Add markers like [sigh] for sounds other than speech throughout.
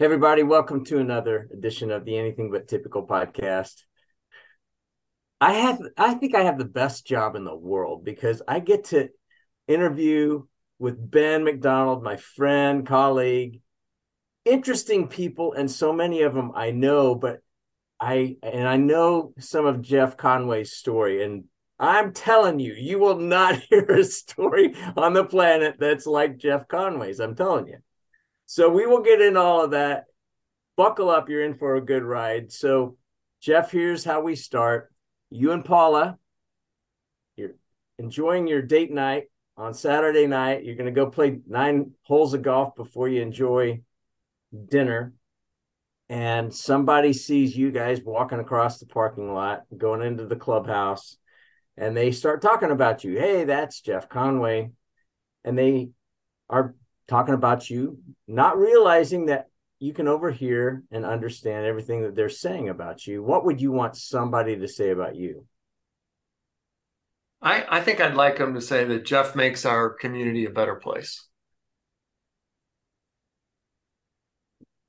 Hey, everybody, welcome to another edition of the Anything But Typical podcast. I have, I think I have the best job in the world because I get to interview with Ben McDonald, my friend, colleague, interesting people, and so many of them I know, but I, and I know some of Jeff Conway's story. And I'm telling you, you will not [laughs] hear a story on the planet that's like Jeff Conway's. I'm telling you. So we will get in all of that. Buckle up, you're in for a good ride. So, Jeff, here's how we start. You and Paula, you're enjoying your date night on Saturday night. You're going to go play nine holes of golf before you enjoy dinner. And somebody sees you guys walking across the parking lot, going into the clubhouse, and they start talking about you. Hey, that's Jeff Conway. And they are talking about you, not realizing that you can overhear and understand everything that they're saying about you. What would you want somebody to say about you? I, I think I'd like them to say that Jeff makes our community a better place.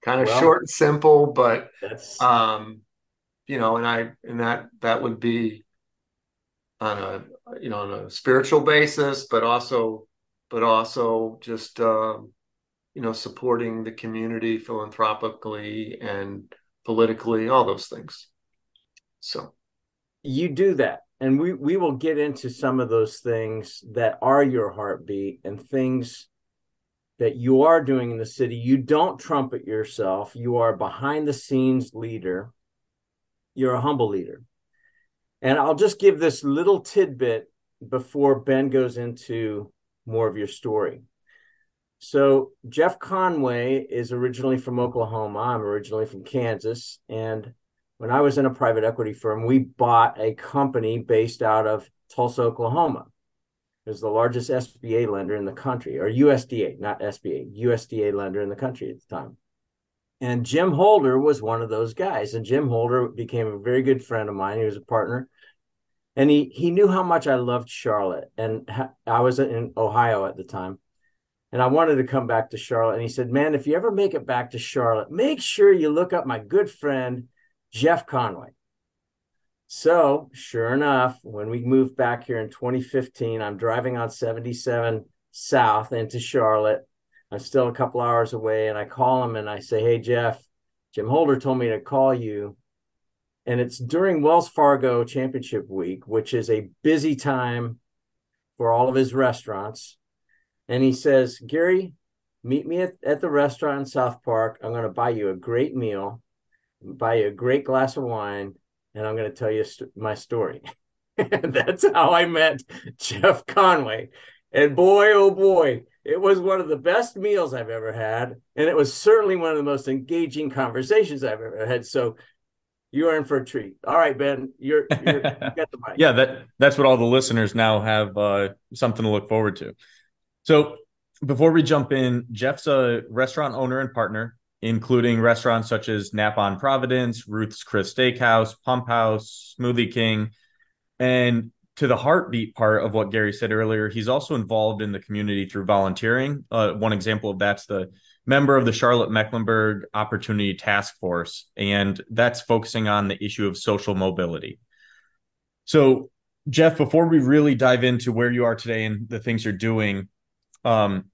Kind of well, short and simple, but that's um, you know, and I and that that would be on a you know on a spiritual basis, but also but also just um, you know supporting the community philanthropically and politically, all those things. So you do that, and we we will get into some of those things that are your heartbeat and things that you are doing in the city. You don't trumpet yourself. You are behind the scenes leader. You're a humble leader. And I'll just give this little tidbit before Ben goes into more of your story. So Jeff Conway is originally from Oklahoma. I'm originally from Kansas. And when I was in a private equity firm, we bought a company based out of Tulsa, Oklahoma. It was the largest SBA lender in the country, or USDA, not SBA, USDA lender in the country at the time. And Jim Holder was one of those guys. And Jim Holder became a very good friend of mine. He was a partner and he he knew how much I loved Charlotte, and ha- I was in Ohio at the time, and I wanted to come back to Charlotte. And he said, "Man, if you ever make it back to Charlotte, make sure you look up my good friend Jeff Conway." So, sure enough, when we moved back here in 2015, I'm driving on 77 South into Charlotte. I'm still a couple hours away, and I call him and I say, "Hey, Jeff, Jim Holder told me to call you." And it's during Wells Fargo Championship Week, which is a busy time for all of his restaurants. And he says, Gary, meet me at, at the restaurant in South Park. I'm going to buy you a great meal, buy you a great glass of wine, and I'm going to tell you st- my story. and [laughs] that's how I met Jeff Conway. And boy, oh boy, it was one of the best meals I've ever had. And it was certainly one of the most engaging conversations I've ever had. So you are in for a treat. All right, Ben, you're, you're [laughs] you got the mic. yeah, that that's what all the listeners now have uh, something to look forward to. So before we jump in, Jeff's a restaurant owner and partner, including restaurants such as Napa on Providence, Ruth's Chris Steakhouse, Pump House, Smoothie King, and to the heartbeat part of what Gary said earlier, he's also involved in the community through volunteering. Uh, one example of that's the member of the Charlotte Mecklenburg Opportunity Task Force, and that's focusing on the issue of social mobility. So, Jeff, before we really dive into where you are today and the things you're doing, um,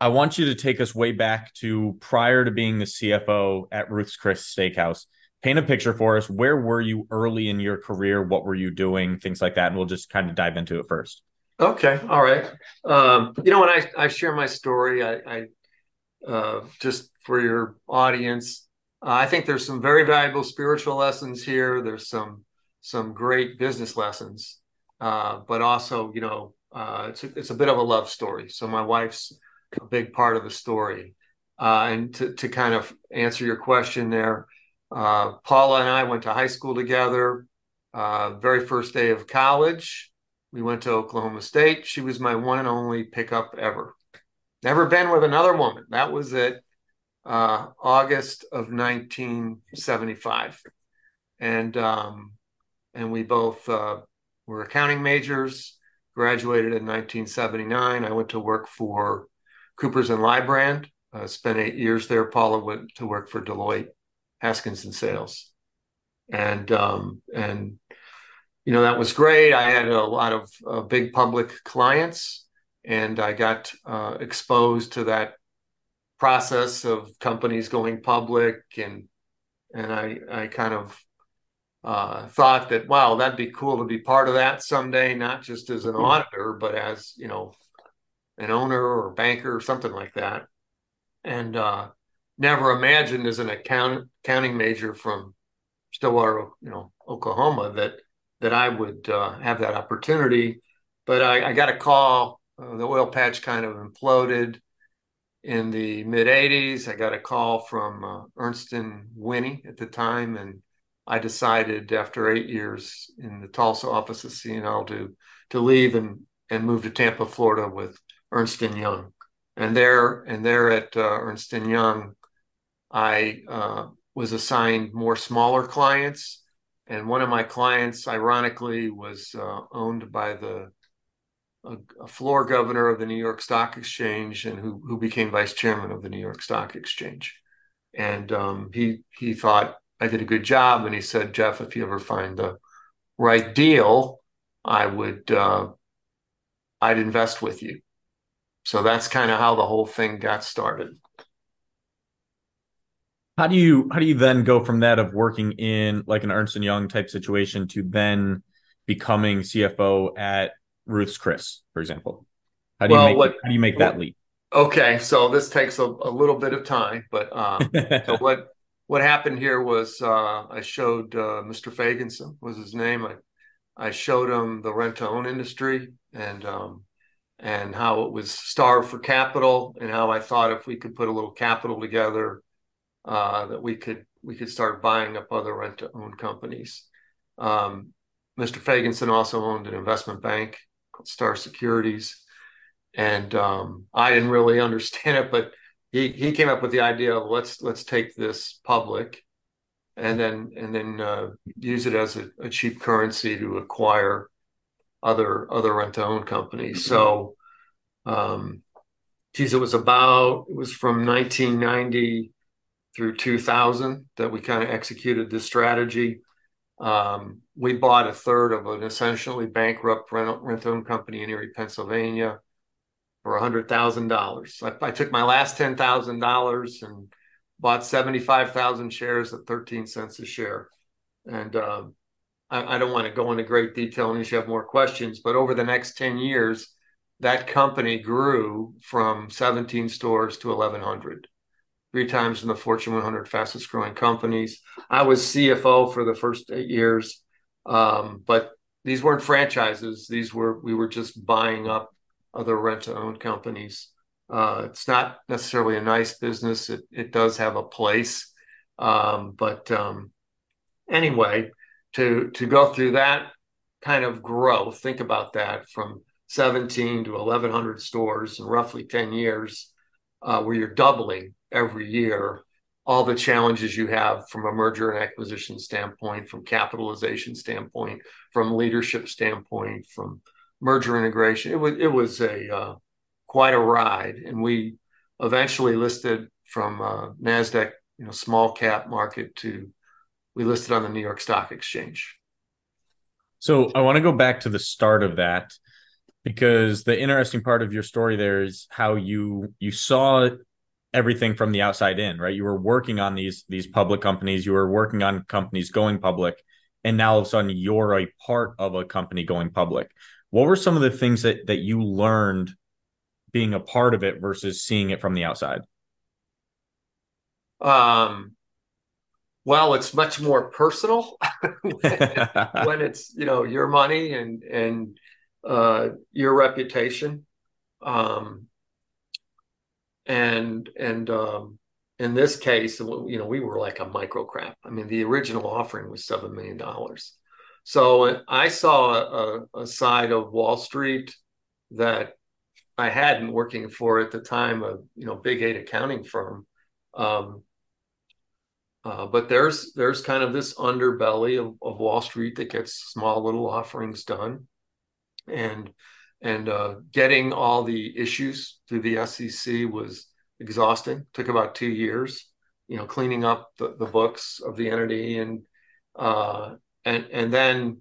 I want you to take us way back to prior to being the CFO at Ruth's Chris Steakhouse. Paint a picture for us. Where were you early in your career? What were you doing? Things like that. And we'll just kind of dive into it first. Okay. All right. Um, you know, when I, I share my story, I, I uh, just for your audience. Uh, I think there's some very valuable spiritual lessons here. There's some some great business lessons, uh, but also, you know, uh, it's a, it's a bit of a love story. So my wife's a big part of the story. Uh, and to to kind of answer your question there, uh, Paula and I went to high school together. very first day of college, we went to Oklahoma State. She was my one and only pickup ever. Never been with another woman. That was it. Uh, August of 1975, and um, and we both uh, were accounting majors. Graduated in 1979. I went to work for Coopers and Lybrand uh, spent eight years there. Paula went to work for Deloitte, Haskins and Sells, and um, and you know that was great. I had a lot of uh, big public clients, and I got uh, exposed to that process of companies going public, and and I I kind of uh, thought that wow that'd be cool to be part of that someday, not just as an hmm. auditor, but as you know an owner or banker or something like that, and uh, never imagined as an account accounting major from Stillwater, you know, Oklahoma that that I would uh, have that opportunity. But I, I got a call. Uh, the oil patch kind of imploded in the mid 80s. I got a call from uh, Ernst and Whinney at the time, and I decided after eight years in the Tulsa office of C&L to to leave and and move to Tampa, Florida, with Ernst and Young. And there and there at uh, Ernst and Young, I uh, was assigned more smaller clients and one of my clients, ironically, was uh, owned by the a, a, floor governor of the New York Stock Exchange, and who who became vice chairman of the New York Stock Exchange. And um, he he thought I did a good job, and he said, Jeff, if you ever find the right deal, I would uh, I'd invest with you. So that's kind of how the whole thing got started how do you how do you then go from that of working in like an Ernst and Young type situation to then becoming CFO at Ruth's Chris, for example? How do well, you make what, how do you make that leap? Okay, so this takes a, a little bit of time, but um, [laughs] so what what happened here was uh, I showed uh, Mr. Fagenson was his name. I I showed him the rent to own industry and um, and how it was starved for capital, and how I thought if we could put a little capital together uh, that we could we could start buying up other rent to own companies. Um, Mr. Fagenson also owned an investment bank Star Securities, and um, I didn't really understand it, but he he came up with the idea of let's let's take this public, and then and then uh, use it as a, a, cheap currency to acquire other other rent to own companies. So, um, geez, it was about it was from 1990 through 2000 that we kind of executed this strategy. Um, we bought a third of an essentially bankrupt rental rent own company in Erie, Pennsylvania for $100,000. I, I, took my last $10,000 and bought 75,000 shares at 13 cents a share. And um, I, I, don't want to go into great detail unless you have more questions, but over the next 10 years, that company grew from 17 stores to 1,100 three times in the Fortune 100 fastest growing companies. I was CFO for the first eight years, um, but these weren't franchises. These were we were just buying up other rent to own companies. Uh, it's not necessarily a nice business. It it does have a place, um, but um, anyway, to to go through that kind of growth, think about that from 17 to 1,100 stores in roughly 10 years, uh, where you're doubling every year all the challenges you have from a merger and acquisition standpoint, from capitalization standpoint, from leadership standpoint, from merger integration. It was it was a uh, quite a ride, and we eventually listed from uh, Nasdaq, you know, small cap market to we listed on the New York Stock Exchange. So I want to go back to the start of that because the interesting part of your story there is how you you saw everything from the outside in, right? You were working on these these public companies, you were working on companies going public, and now all of a sudden you're a part of a company going public. What were some of the things that that you learned being a part of it versus seeing it from the outside? Um well, it's much more personal when, [laughs] [laughs] when, it's you know your money and and uh, your reputation. Um, and and um, in this case, you know, we were like a micro crap. I mean, the original offering was seven million dollars. So I saw a, a, side of Wall Street that I hadn't working for at the time a you know big eight accounting firm. Um, uh, but there's there's kind of this underbelly of, of Wall Street that gets small little offerings done, and and uh, getting all the issues through the SEC was exhausting. Took about two years, you know, cleaning up the, the books of the entity and uh, and and then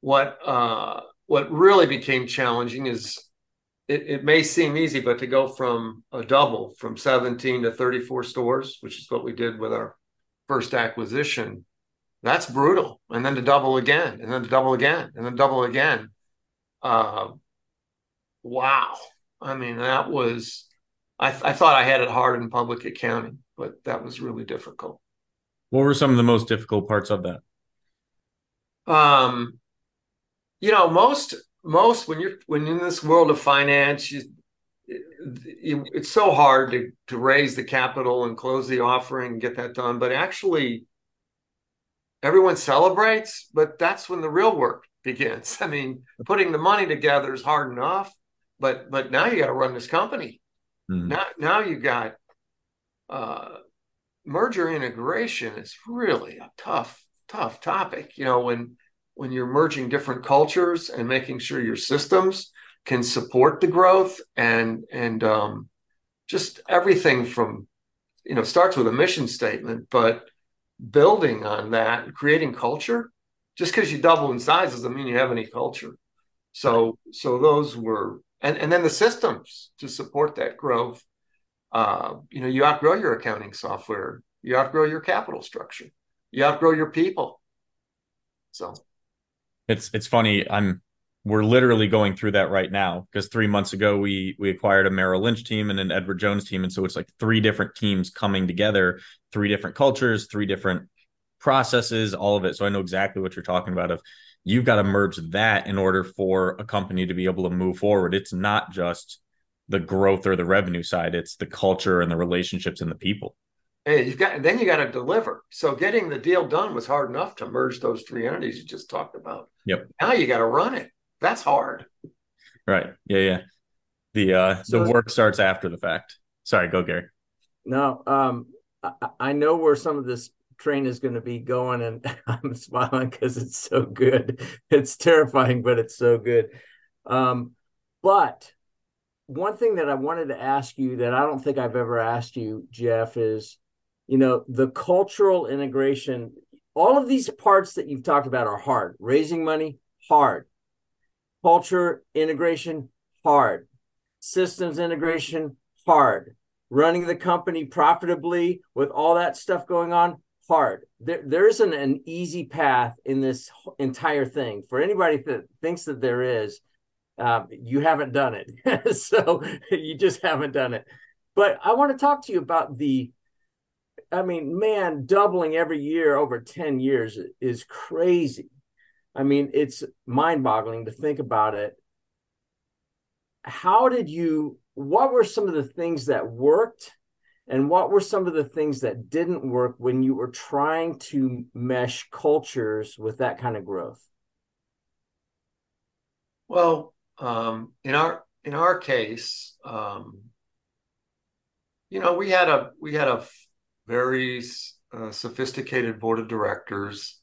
what uh, what really became challenging is it, it may seem easy, but to go from a double from 17 to 34 stores, which is what we did with our first acquisition, that's brutal. And then to double again, and then to double again, and then double again. Uh, wow. I mean, that was, I, th- I thought I had it hard in public accounting, but that was really difficult. What were some of the most difficult parts of that? Um, you know, most most when you're when you're in this world of finance, you, you, it's so hard to to raise the capital and close the offering and get that done. But actually, everyone celebrates, but that's when the real work begins. [laughs] I mean, putting the money together is hard enough, but but now you got to run this company. Mm. Now now you got uh, merger integration is really a tough tough topic. You know when when you're merging different cultures and making sure your systems can support the growth and and um, just everything from you know starts with a mission statement but building on that creating culture just because you double in size doesn't mean you have any culture. So so those were and and then the systems to support that growth uh, you know you outgrow your accounting software you outgrow your capital structure you outgrow your people. So. It's it's funny. I'm we're literally going through that right now because three months ago we we acquired a Merrill Lynch team and an Edward Jones team, and so it's like three different teams coming together, three different cultures, three different processes, all of it. So I know exactly what you're talking about. Of you've got to merge that in order for a company to be able to move forward. It's not just the growth or the revenue side; it's the culture and the relationships and the people hey, you've got then you got to deliver. So getting the deal done was hard enough to merge those three entities you just talked about. Yep. Now you got to run it. That's hard. Right. Yeah. Yeah. The uh so, the work starts after the fact. Sorry, go Gary. No, um, I, I know where some of this train is going to be going, and [laughs] I'm smiling because it's so good. It's terrifying, but it's so good. Um, but one thing that I wanted to ask you that I don't think I've ever asked you, Jeff, is you know the cultural integration. All of these parts that you've talked about are hard. Raising money hard. Culture integration hard. Systems integration hard. Running the company profitably with all that stuff going on hard there, there isn't an easy path in this entire thing for anybody that thinks that there is uh, you haven't done it [laughs] so you just haven't done it but i want to talk to you about the I mean, man, doubling every year over 10 years is crazy. I mean, it's mind boggling to think about it. How did you, what were some of the things that worked and what were some of the things that didn't work when you were trying to mesh cultures with that kind of growth? Well, um, in our in our case, um, you know, we had a we had a very uh, sophisticated board of directors.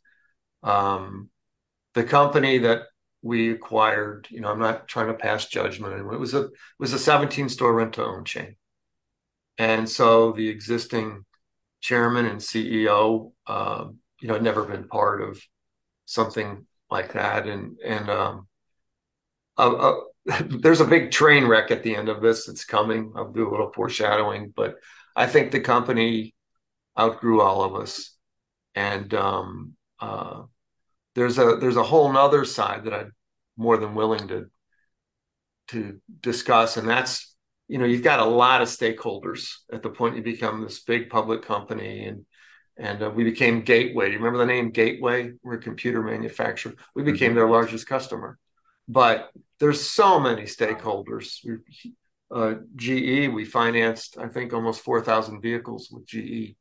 Um, the company that we acquired, you know, I'm not trying to pass judgment. It was a it was a 17 store rent to own chain, and so the existing chairman and CEO, um, you know, had never been part of something like that, and and um, [laughs] there's a big train wreck at the end of this. It's coming. I'll do a little foreshadowing, but I think the company outgrew all of us. And um, uh, there's a there's a whole nother side that I'm more than willing to to discuss, and that's you know you've got a lot of stakeholders at the point you become this big public company, and and uh, we became Gateway. You remember the name Gateway? We're a computer manufacturer. We became mm-hmm. their largest customer, but there's so many stakeholders. We, uh, GE, we financed I think almost four thousand vehicles with GE.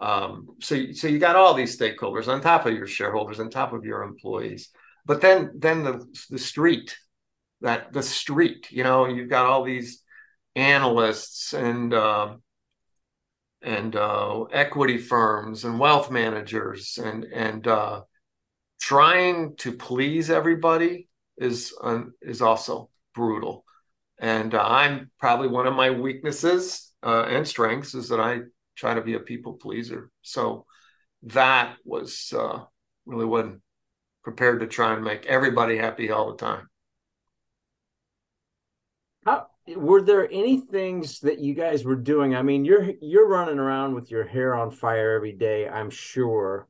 Um, so, so you got all these stakeholders on top of your shareholders, on top of your employees. But then, then the the street, that the street, you know, you've got all these analysts and uh, and uh, equity firms and wealth managers, and and uh, trying to please everybody is is also brutal. And uh, I'm probably one of my weaknesses uh, and strengths is that I try to be a people pleaser. So that was uh, really wasn't prepared to try and make everybody happy all the time. How were there any things that you guys were doing? I mean, you're you're running around with your hair on fire every day, I'm sure,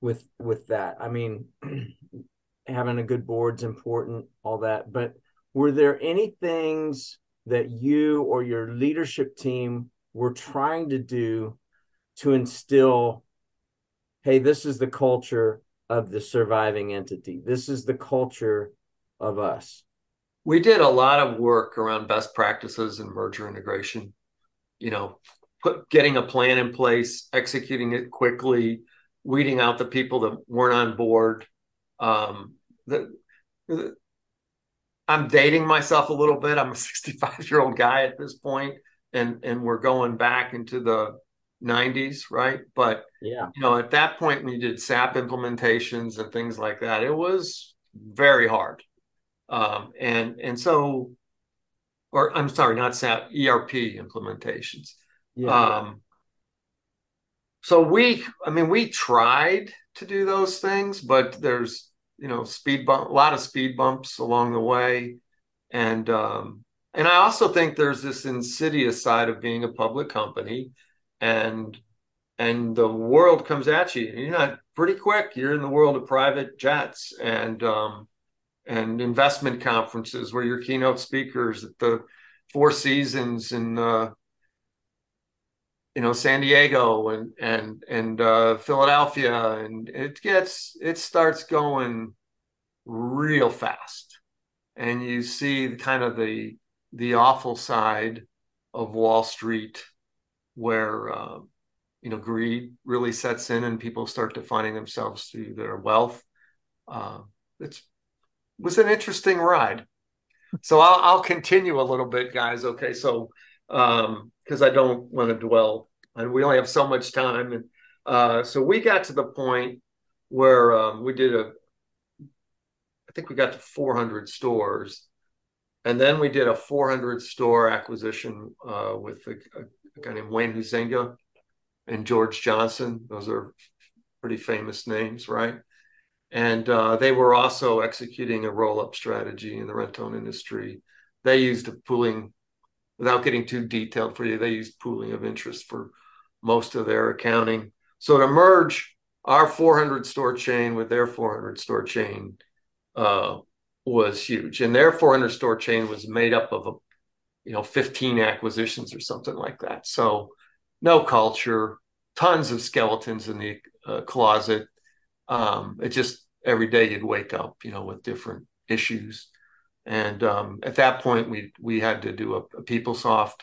with with that. I mean, [clears throat] having a good board's important, all that. But were there any things that you or your leadership team were trying to do to instill hey, this is the culture of the surviving entity. This is the culture of us. We did a lot of work around best practices and merger integration. You know, put getting a plan in place, executing it quickly, weeding out the people that weren't on board. Um, the, the, I'm dating myself a little bit. I'm a [laughs] 65 year old guy at this point, and and we're going back into the 90s, right? But yeah, you know, at that point when you did SAP implementations and things like that, it was very hard. Um, and and so, or I'm sorry, not SAP, ERP implementations. Yeah. Um, so we, I mean, we tried to do those things, but there's you know speed bump, a lot of speed bumps along the way, and um, and I also think there's this insidious side of being a public company and and the world comes at you. You're not pretty quick. You're in the world of private jets and um, and investment conferences where you're keynote speakers at the Four Seasons in uh, you know San Diego and and and uh, Philadelphia, and it gets it starts going real fast, and you see kind of the the awful side of Wall Street where uh, you know greed really sets in and people start defining themselves through their wealth. Uh, it was an interesting ride. So I'll, I'll continue a little bit, guys. Okay, so because um, I don't want to dwell, and we only have so much time, and uh, so we got to the point where um, we did a. I think we got to 400 stores, and then we did a 400 store acquisition uh, with a, a guy named Wayne Huizenga and George Johnson. Those are pretty famous names, right? And uh, they were also executing a roll up strategy in the rent own industry. They used a pooling, without getting too detailed for you, they used pooling of interest for most of their accounting. So to merge our 400 store chain with their 400 store chain uh, was huge. And their 400 store chain was made up of a you know 15 acquisitions or something like that so no culture tons of skeletons in the uh, closet um, it just every day you'd wake up you know with different issues and um, at that point we we had to do a, a PeopleSoft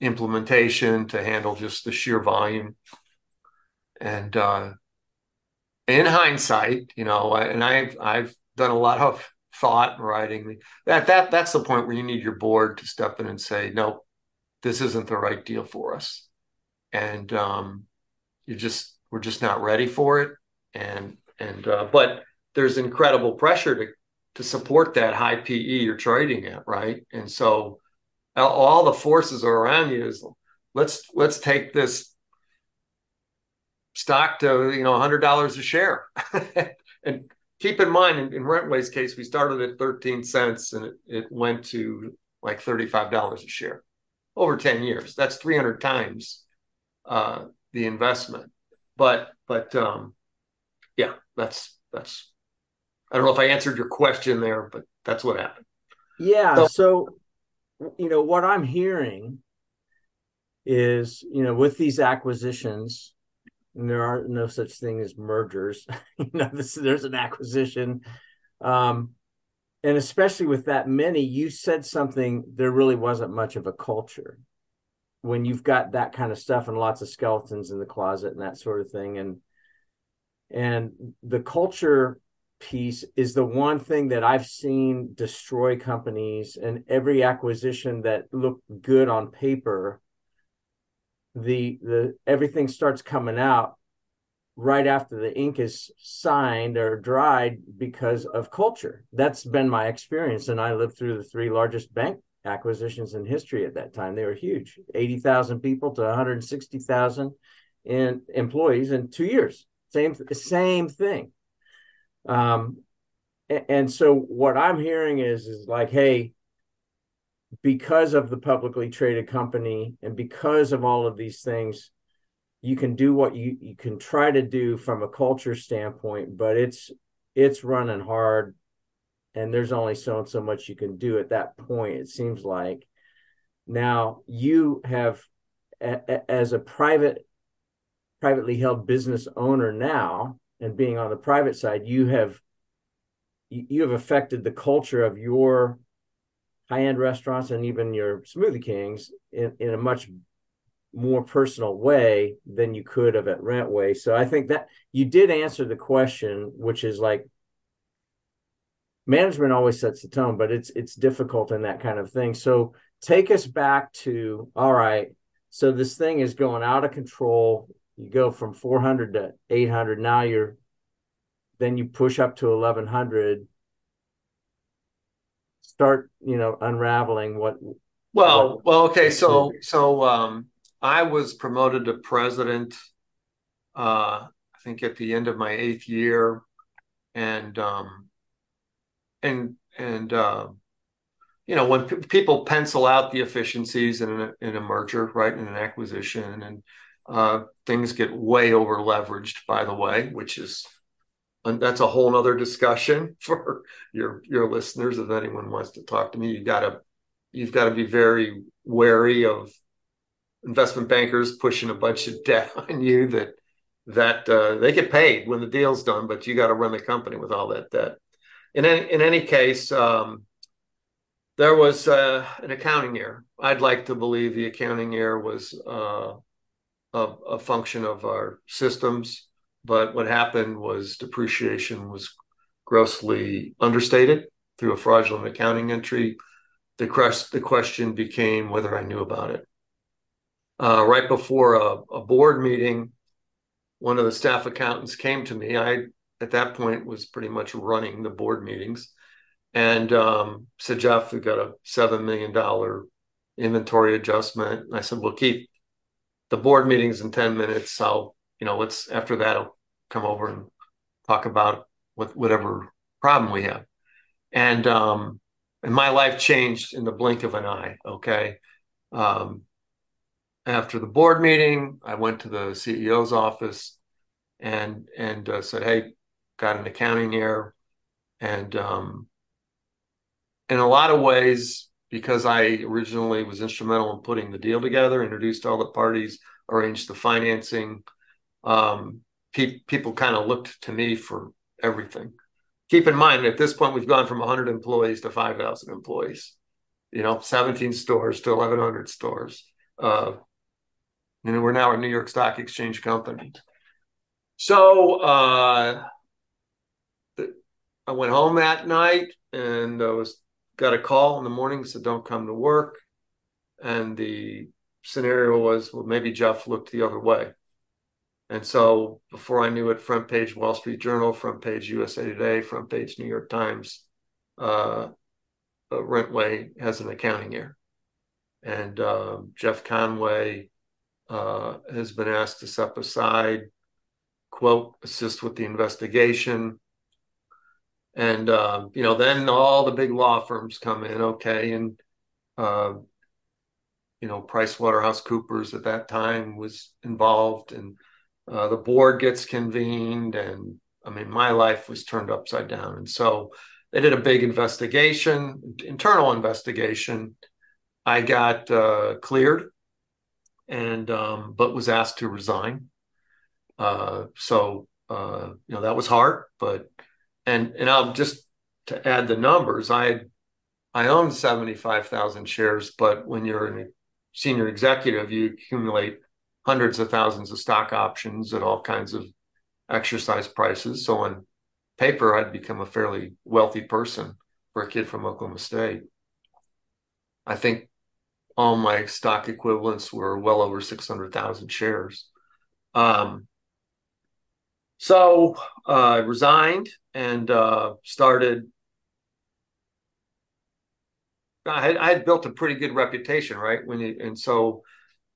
implementation to handle just the sheer volume and uh, in hindsight you know and i've i've done a lot of thought writing. That that that's the point where you need your board to step in and say, no, this isn't the right deal for us, and um, you just we're just not ready for it. And and uh, but there's incredible pressure to to support that high PE you're trading at, right? And so all the forces are around you is let's let's take this stock to you know hundred dollars a share [laughs] and keep in mind in, in Rent-Way's case, we started at 13 cents and it, it went to like $35 a share over 10 years. That's 300 times uh, the investment. But, but um, that's, that's, I don't know if I answered your question there, but that's what happened. Yeah. So, so you know, what I'm hearing is, you know, with these acquisitions, and there are no such thing as mergers. [laughs] you know, this, there's an acquisition. Um, and especially with that many, you said something, there really wasn't much of a culture when you've got that kind of stuff and lots of skeletons in the closet and that sort of thing. And, and the culture piece is the one thing that I've seen destroy companies and every acquisition that looked good on paper the the everything starts coming out right after the ink is signed or dried because of culture. That's been my experience. And I lived through the three largest bank acquisitions in history at that time. They were huge 80,000 people to 160,000 in employees in two years. Same, same thing. Um, and so what I'm hearing is, is like, hey, because of the publicly traded company and because of all of these things, you can do what you, you can try to do from a culture standpoint, but it's it's running hard and there's only so and so much you can do at that point it seems like now you have a, a, as a private privately held business owner now and being on the private side you have you have affected the culture of your high-end restaurants and even your smoothie kings in, in a much more personal way than you could have at Rent-Way so i think that you did answer the question which is like management always sets the tone, but it's it's difficult in that kind of thing. So take us back to all right. So this thing is going out of control. You go from 400 to 800. Now you're then you push up to 1100. Start, you know, unraveling what. Well, what, well, okay. So so um, I was promoted to president. Uh, I think at the end of my eighth year, and um, and and uh, you know when p- people pencil out the efficiencies in a, in a merger, right, in an acquisition, and uh, things get way over leveraged. By the way, which is and that's a whole other discussion [laughs] for your your listeners. If anyone wants to talk to me, you gotta you've got to be very wary of investment bankers pushing a bunch of debt [laughs] on you that that uh, they get paid when the deal's done, but you got to run the company with all that debt in any, in any case, um, there was uh, an accounting error. I'd like to believe the accounting error was uh, a, a, function of our systems, but what happened was depreciation was grossly understated through a fraudulent accounting entry. The, crest, the question became whether I knew about it. Uh, right before a, a board meeting, one of the staff accountants came to me. I at that point was pretty much running the board meetings and um, said, Jeff, we've got a $7 million inventory adjustment. And I said, well, keep the board meetings in 10 minutes. I'll, you know, let's, after that, I'll come over and talk about what, whatever problem we have. And, um, and my life changed in the blink of an eye. Okay. Um, after the board meeting, I went to the CEO's office and, and uh, said, Hey, got an accounting error, and um, in a lot of ways, because I originally was instrumental in putting the deal together, introduced all the parties, arranged the financing, um, pe- people kind of looked to me for everything. Keep in mind, at this point, we've gone from 100 employees to 5,000 employees. You know, 17 stores to 1,100 stores. Uh, and we're now a New York Stock Exchange company. So uh, I went home that night and I was got a call in the morning said don't come to work, and the scenario was well maybe Jeff looked the other way, and so before I knew it, front page Wall Street Journal, front page USA Today, front page New York Times, uh, uh, Rent-Way has an accounting error, and uh, Jeff Conway uh, has been asked to step aside, quote, assist with the investigation and uh, you know then all the big law firms come in okay and uh, you know price waterhouse coopers at that time was involved and uh, the board gets convened and i mean my life was turned upside down. And so they did a big investigation internal investigation. I got uh, cleared and um, but was asked to resign. Uh, so uh, you know that was hard but and and I'll just to add the numbers, I I own 75,000 shares, but when you're a senior executive, you accumulate hundreds of thousands of stock options at all kinds of exercise prices. So on paper, I'd become a fairly wealthy person for a kid from Oklahoma State. I think all my stock equivalents were well over 600,000 shares. Um, so uh, I resigned and uh, started I had, I had built a pretty good reputation, right? When you and so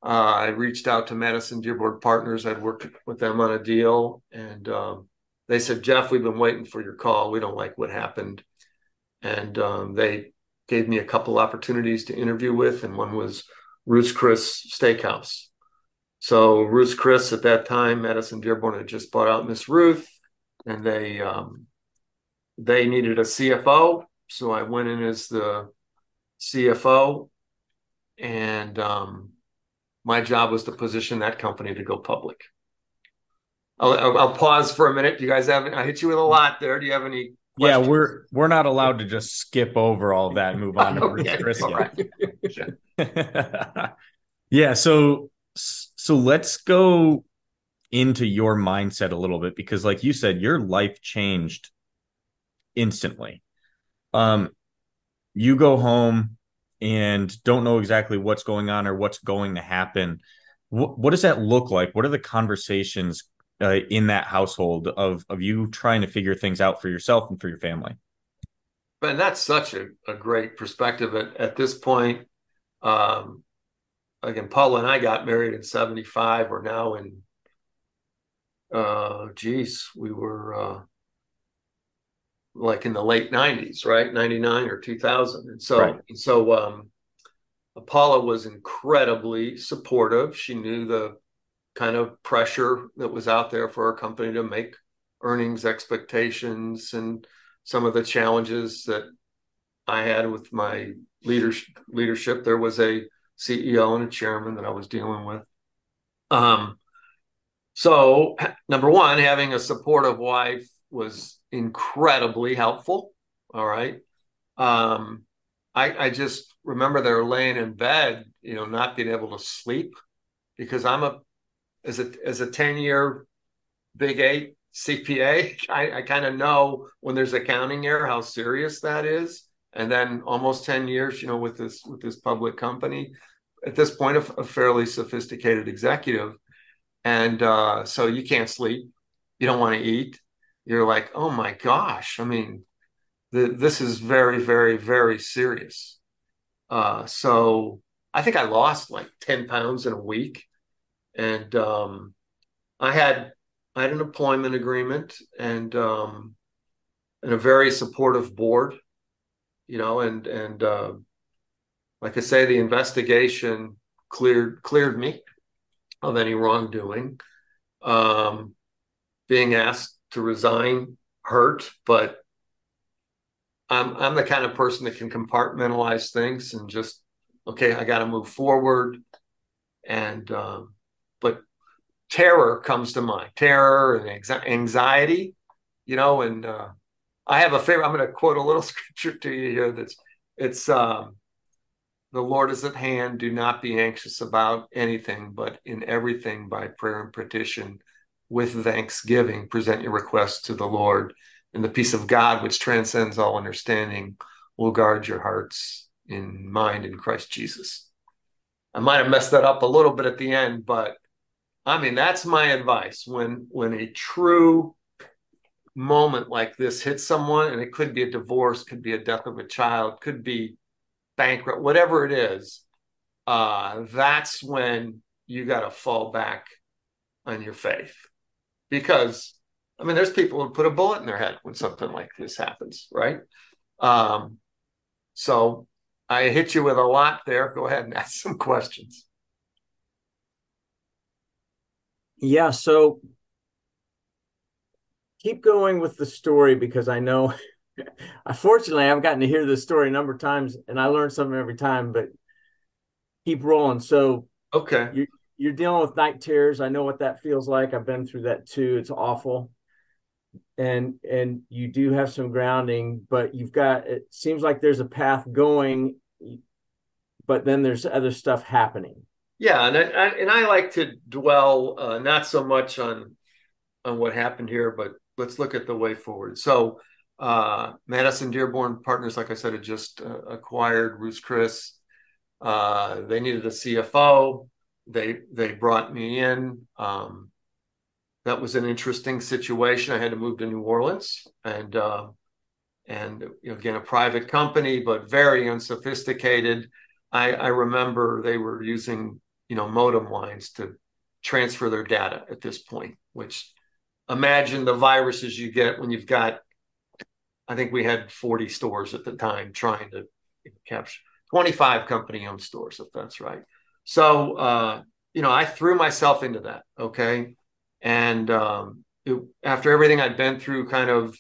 uh, I reached out to Madison Dearborn Partners. I'd worked with them on a deal, and um, they said, "Jeff, we've been waiting for your call. We don't like what happened," and um, they gave me a couple opportunities to interview with, and one was Ruth's Chris Steakhouse. So Ruth's Chris at that time, Madison Dearborn had just bought out Miss Ruth, and they um, they needed a CFO. So I went in as the CFO, and um, my job was to position that company to go public. I'll, I'll, pause for a minute. Do you guys have? I hit you with a lot there. Do you have any? Questions? Yeah, we're we're not allowed to just skip over all that and move on to [laughs] okay. Chris. Right. [laughs] yeah. So so let's go into your mindset a little bit because, like you said, your life changed instantly. Um, you go home and don't know exactly what's going on or what's going to happen. What, what does that look like? What are the conversations uh, in that household of of you trying to figure things out for yourself and for your family? But that's such a, a great perspective at, at this point. Um, again, Paula and I got married in 75. We're now in, uh, geez, we were, uh, like in the late 90s, right? 99 or 2000. And so, right. and so, um, Paula was incredibly supportive. She knew the kind of pressure that was out there for our company to make earnings expectations and some of the challenges that I had with my leadership. Leadership. There was a CEO and a chairman that I was dealing with. Um, so number one, having a supportive wife was incredibly helpful. All right. Um, I, I just remember they're laying in bed, you know, not being able to sleep because I'm a as a as a 10 year big eight CPA, [laughs] I, I kind of know when there's accounting error how serious that is. And then almost 10 years, you know, with this with this public company, at this point a, a fairly sophisticated executive. And uh, so you can't sleep, you don't want to eat. You're like, oh my gosh, I mean, the, this is very, very, very serious. Uh, so I think I lost like 10 pounds in a week. And um, I had I had an employment agreement and um, and a very supportive board, you know, and and uh, like I say, the investigation cleared cleared me of any wrongdoing. Um, being asked to resign hurt, but I'm I'm the kind of person that can compartmentalize things and just okay, I got to move forward. And um, but terror comes to mind, terror and anxiety, you know. And uh, I have a favorite. I'm going to quote a little [laughs] scripture to you here. That's it's um, the Lord is at hand. Do not be anxious about anything, but in everything by prayer and petition with thanksgiving, present your requests to the Lord. And the peace of God, which transcends all understanding, will guard your hearts in mind in Christ Jesus. I might have messed that up a little bit at the end, but I mean that's my advice when when a true moment like this hits someone, and it could be a divorce, could be a death of a child, could be bankrupt, whatever it is, uh, that's when you got to fall back on your faith. Because, I mean, there's people who put a bullet in their head when something like this happens, right? Um, so I hit you with a lot there. Go ahead and [laughs] ask some questions. Yeah. So keep going with the story because I know [laughs] Unfortunately, I've gotten to hear this story a number of times, and I learn something every time. But keep rolling. So, okay, you, you're dealing with night terrors. I know what that feels like. I've been through that too. It's awful. And and you do have some grounding, but you've got. It seems like there's a path going, but then there's other stuff happening. Yeah, and I, I and I like to dwell uh, not so much on on what happened here, but let's look at the way forward. So uh, Madison Dearborn Partners, like I said, had just uh, acquired Ruth's Chris. Uh, they needed a CFO. They they brought me in. Um, that was an interesting situation. I had to move to New Orleans, and uh, and you know, again a private company, but very unsophisticated. I, I remember they were using you know modem lines to transfer their data at this point, which imagine the viruses you get when you've got I think we had 40 stores at the time trying to capture 25 company owned stores, if that's right. So, uh, you know, I threw myself into that. Okay. And um, it, after everything I'd been through, kind of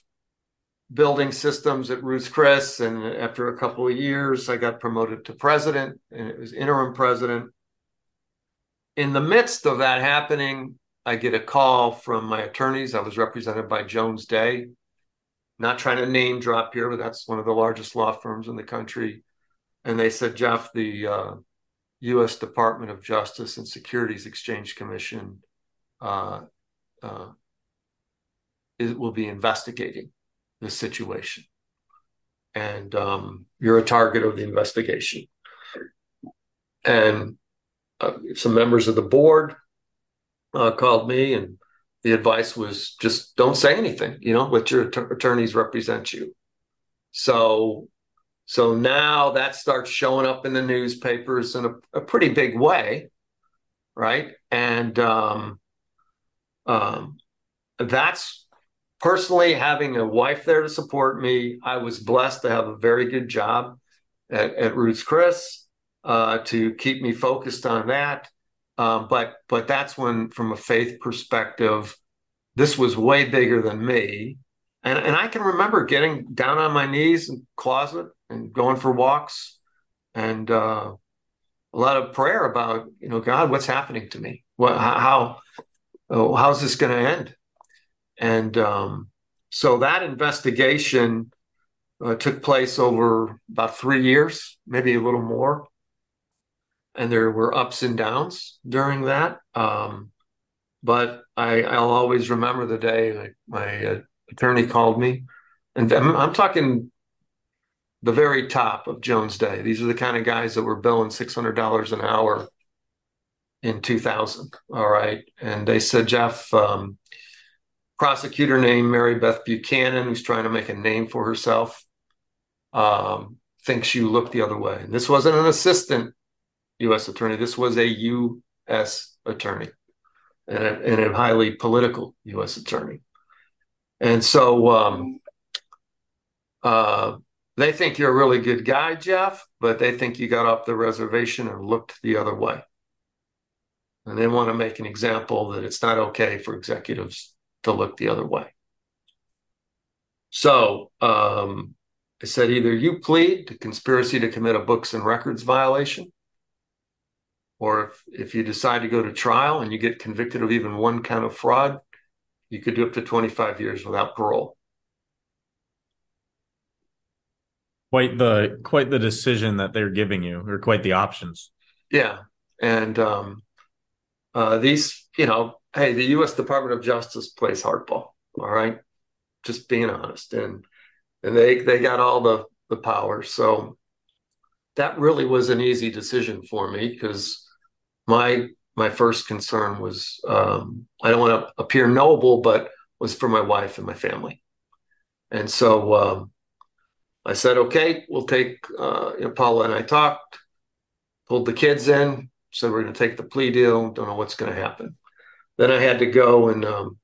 building systems at Ruth's Chris, and after a couple of years, I got promoted to president, and it was interim president. In the midst of that happening, I get a call from my attorneys. I was represented by Jones Day. Not trying to name drop here, but that's one of the largest law firms in the country. And they said, Jeff, the uh, U.S. Department of Justice and Securities Exchange Commission uh, uh, it will be investigating the situation. And um, you're a target of the investigation. And uh, some members of the board uh, called me, and the advice was just don't say anything, you know, let your att- attorneys represent you. So, so now that starts showing up in the newspapers in a, a pretty big way, right? And um, um, that's personally having a wife there to support me. I was blessed to have a very good job at, at Ruth's Chris uh, to keep me focused on that. Um, but but that's when, from a faith perspective, this was way bigger than me. And and I can remember getting down on my knees in closet and going for walks, and uh, a lot of prayer about you know God, what's happening to me? What how oh, how's this going to end? And um, so that investigation uh, took place over about three years, maybe a little more and there were ups and downs during that. Um, but I, will always remember the day my, my uh, attorney called me, and I'm, I'm, talking the very top of Jones Day. These are the kind of guys that were billing six hundred dollars an hour in 2000. All right, and they said, Jeff, um, prosecutor named Mary Beth Buchanan, who's trying to make a name for herself, um, thinks you look the other way. And this wasn't an assistant U.S. attorney. This was a U.S. attorney and a, and a highly political U.S. attorney. And so um, uh, they think you're a really good guy, Jeff, but they think you got off the reservation and looked the other way. And they want to make an example that it's not okay for executives to look the other way. So um, I said either you plead to conspiracy to commit a books and records violation, or if, if you decide to go to trial and you get convicted of even one count of fraud, you could do up to 25 years without parole. Quite the quite the decision that they're giving you, or quite the options. Yeah, and um, uh, these, you know, hey, the U.S. Department of Justice plays hardball. All right, just being honest, and and they they got all the the power. So that really was an easy decision for me because my my first concern was um, I don't want to appear noble, but was for my wife and my family. And so um, I said, okay, we'll take, uh, you know, Paula and I talked, pulled the kids in, said we're going to take the plea deal, don't know what's going to happen. Then I had to go and um,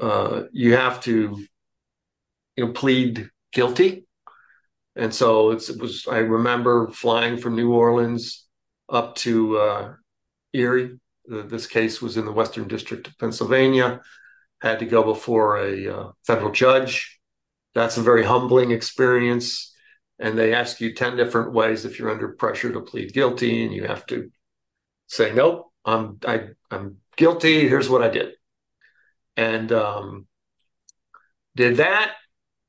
uh, you have to, you know, plead guilty. And so it was, I remember flying from New Orleans up to uh, Erie. This case was in the Western District of Pennsylvania. Had to go before a uh, federal judge. That's a very humbling experience. And they ask you 10 different ways if you're under pressure to plead guilty, and you have to say, nope, I'm, I, I'm guilty. Here's what I did. And um, did that.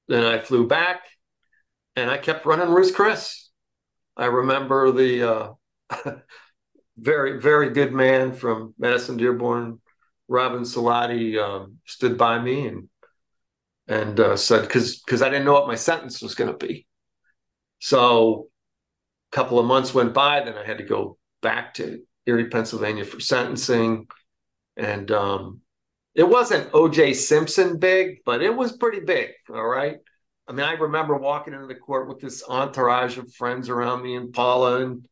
Then I flew back and I kept running Ruth's Chris. I remember the uh, [laughs] very, very good man from Madison Dearborn, Robin Selati, um, stood by me and and uh, said because because I didn't know what my sentence was going to be. So a couple of months went by, then I had to go back to Erie, Pennsylvania for sentencing, and um, it wasn't O.J. Simpson big, but it was pretty big. All right, I mean, I remember walking into the court with this entourage of friends around me, and Paula and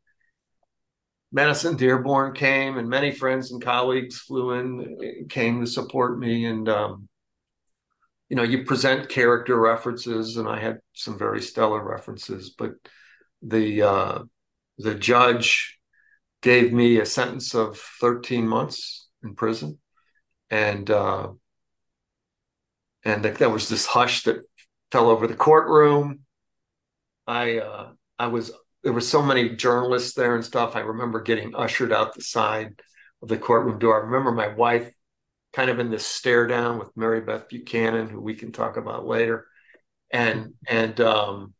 Madison Dearborn came, and many friends and colleagues flew in, came to support me, and um, you know, you present character references, and I had some very stellar references, but the uh, the judge gave me a sentence of 13 months in prison, and uh, and there was this hush that fell over the courtroom. I uh, I was there were so many journalists there and stuff. I remember getting ushered out the side of the courtroom door. I remember my wife kind of in this stare down with Mary Beth Buchanan, who we can talk about later, and and um,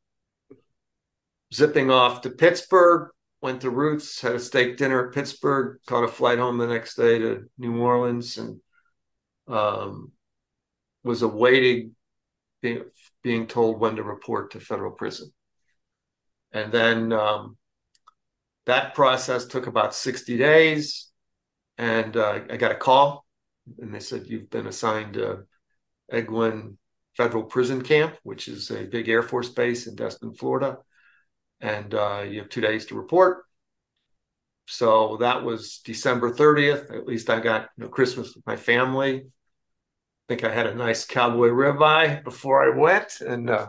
zipping off to Pittsburgh. Went to Ruth's, had a steak dinner at Pittsburgh, caught a flight home the next day to New Orleans, and um, was awaiting being, being told when to report to federal prison. And then um, that process took about 60 days. And uh, I got a call and they said you've been assigned to Eglin Federal Prison Camp, which is a big Air Force base in Destin, Florida, and uh, you have two days to report. So that was December 30th. At least I got you know, Christmas with my family. I think I had a nice cowboy ribeye before I went and uh,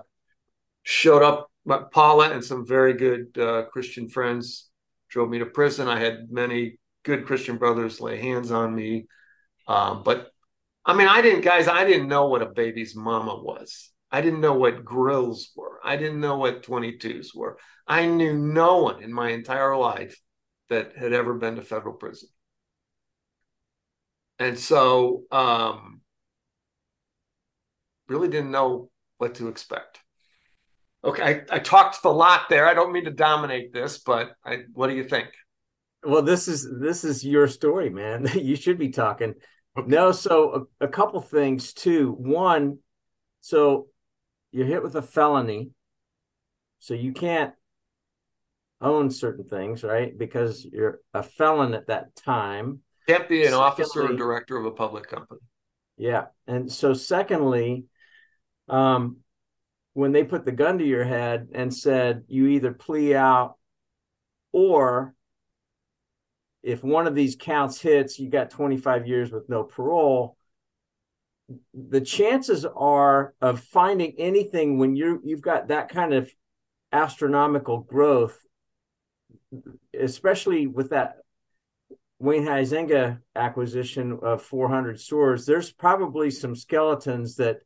showed up. Paula and some very good uh, Christian friends drove me to prison. I had many good Christian brothers lay hands on me um, but I mean, I didn't, guys, I didn't know what a baby's mama was. I didn't know what grills were. I didn't know what 22s were. I knew no one in my entire life that had ever been to federal prison. And so, um, really didn't know what to expect. Okay, I, I talked a lot there. I don't mean to dominate this, but I, what do you think? Well, this is this is your story, man. [laughs] you should be talking. No, so a, a couple things too. One, so you're hit with a felony, so you can't own certain things, right? Because you're a felon at that time. Can't be an secondly, officer or director of a public company. Yeah, and so secondly, um, when they put the gun to your head and said you either plea out or if one of these counts hits, you got 25 years with no parole. The chances are of finding anything when you you've got that kind of astronomical growth, especially with that Wayne Huizenga acquisition of 400 stores, there's probably some skeletons that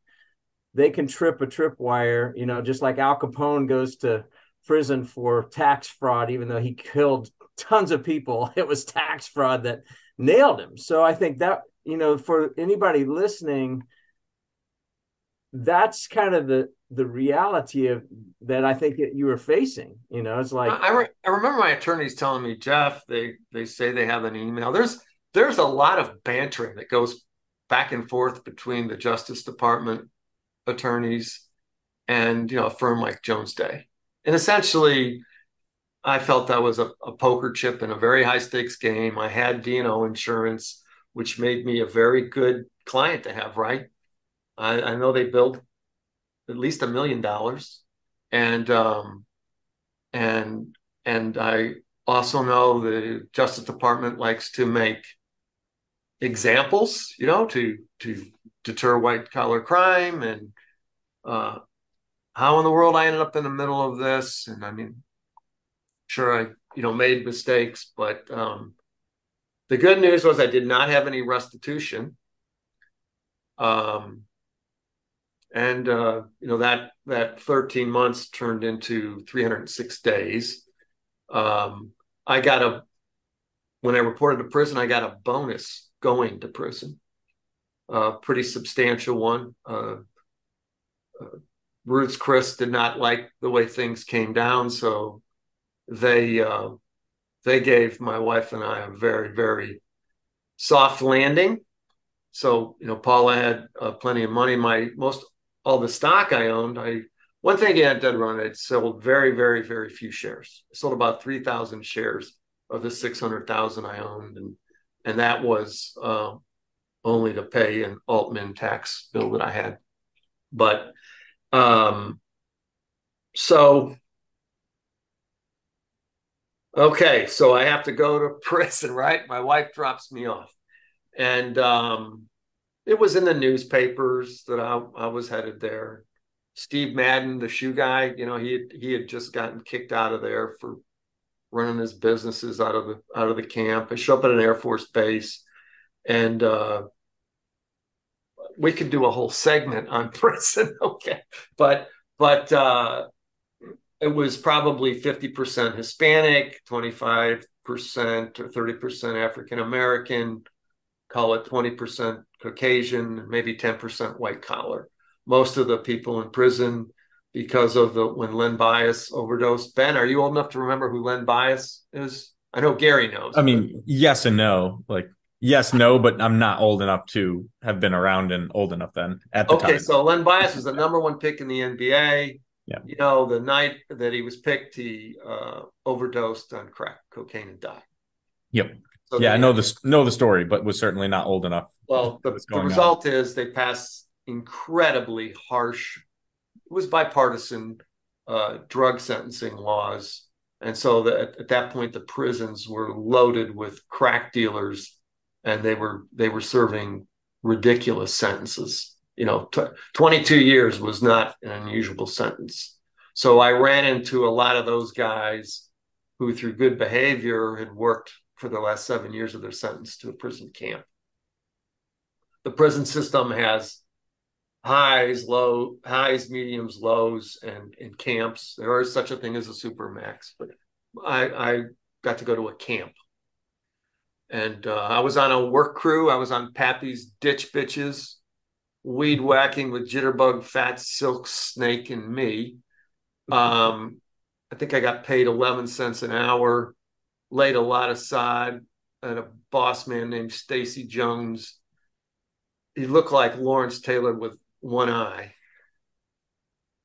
they can trip a tripwire, you know, just like Al Capone goes to prison for tax fraud, even though he killed tons of people. [laughs] It was tax fraud that nailed him. So I think that, you know, for anybody listening, that's kind of the the reality of that I think that you were facing. You know, it's like I, re- I remember my attorneys telling me, Jeff, they they say they have an email. There's there's a lot of bantering that goes back and forth between the Justice Department attorneys and you know a firm like Jones Day. And essentially, I felt that was a, a poker chip in a very high stakes game. I had D&O insurance, which made me a very good client to have, right? I, I know they billed at least a million dollars. And um, and and I also know the Justice Department likes to make examples, you know, to to deter white collar crime and uh, how in the world I ended up in the middle of this. And I mean, sure I you know made mistakes, but um, the good news was I did not have any restitution. Um, and uh, you know that that 13 months turned into 306 days. Um, I got a when I reported to prison, I got a bonus going to prison, a pretty substantial one. Uh, Ruth's Chris did not like the way things came down, so they uh, they gave my wife and I a very very soft landing. So you know, Paula had uh, plenty of money. My most all the stock I owned, I one thing I did run, I sold very very very few shares. I sold about three thousand shares of the six hundred thousand I owned, and and that was uh, only to pay an Altman tax bill that I had. But um, so okay, so I have to go to [laughs] prison, right? My wife drops me off, and um, it was in the newspapers that I, I was headed there. Steve Madden, the shoe guy, you know, he had, he had just gotten kicked out of there for running his businesses out of the out of the camp. I show up at an Air Force base, and uh, we could do a whole segment on [laughs] prison. okay, but but uh, it was probably fifty percent Hispanic, twenty five percent or thirty percent African American, call it twenty percent Caucasian, maybe ten percent white collar. Most of the people in prison because of the when Len Bias overdosed. Ben, are you old enough to remember who Len Bias is? I know Gary knows. I mean, yes and no. Like yes, no, but I'm not old enough to have been around and old enough then at the okay, time. Okay, so Len Bias was the number one pick in the NBA. Yeah. You know, the night that he was picked, he uh, overdosed on crack cocaine and died. Yep. So yeah, I know the know the story, but was certainly not old enough. Well, the, the result on. is they passed incredibly harsh it was bipartisan uh, drug sentencing laws, and so that at that point the prisons were loaded with crack dealers, and they were they were serving ridiculous sentences. You know, t- 22 years was not an unusual sentence. So I ran into a lot of those guys who, through good behavior, had worked for the last seven years of their sentence to a prison camp. The prison system has highs, low, highs, mediums, lows, and and camps. There is such a thing as a super max, but I, I got to go to a camp. And uh, I was on a work crew. I was on Pappy's Ditch Bitches, weed whacking with Jitterbug, Fat Silk Snake, and me. Um, I think I got paid 11 cents an hour, laid a lot aside, and a boss man named Stacy Jones. He looked like Lawrence Taylor with one eye.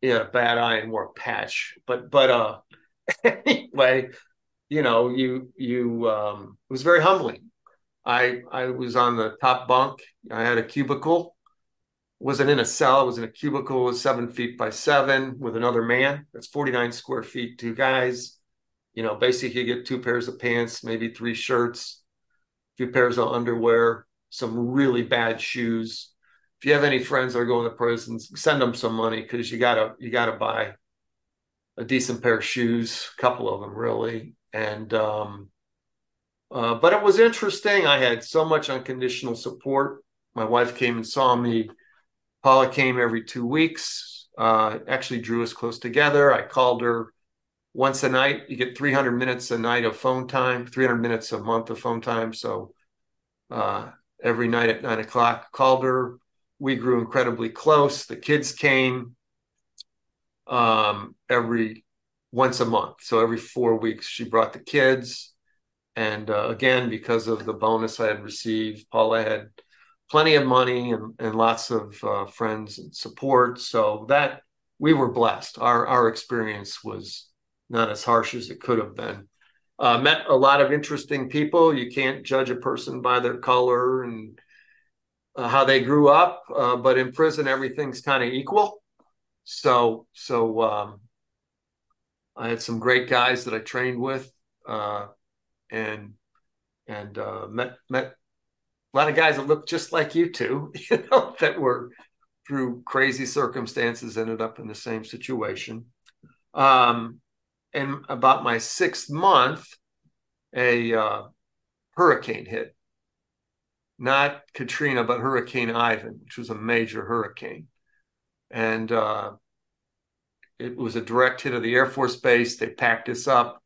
He had a bad eye and wore a patch. But but uh [laughs] anyway, you know, you you um it was very humbling. I I was on the top bunk. I had a cubicle. Wasn't in a cell. I was in a cubicle seven feet by seven with another man. That's 49 square feet, two guys. You know, basically you get two pairs of pants, maybe three shirts, a few pairs of underwear, some really bad shoes, if you have any friends that are going to prisons, send them some money because you gotta you gotta buy a decent pair of shoes, a couple of them really. And um, uh, but it was interesting. I had so much unconditional support. My wife came and saw me. Paula came every two weeks. Uh, actually drew us close together. I called her once a night. You get 300 minutes a night of phone time, 300 minutes a month of phone time. So uh, every night at nine o'clock, called her we grew incredibly close. The kids came um, every once a month. So every four weeks, she brought the kids. And uh, again, because of the bonus I had received, Paula had plenty of money and, and lots of uh, friends and support. So that we were blessed. Our, our experience was not as harsh as it could have been. Uh, met a lot of interesting people. You can't judge a person by their color and uh, how they grew up, uh, but in prison everything's kind of equal. So so um, I had some great guys that I trained with, uh, and and uh, met met a lot of guys that looked just like you two, [laughs] you know, that were through crazy circumstances ended up in the same situation. Um, and about my sixth month, a uh, hurricane hit not Katrina, but Hurricane Ivan, which was a major hurricane. And uh, it was a direct hit of the Air Force Base. They packed us up,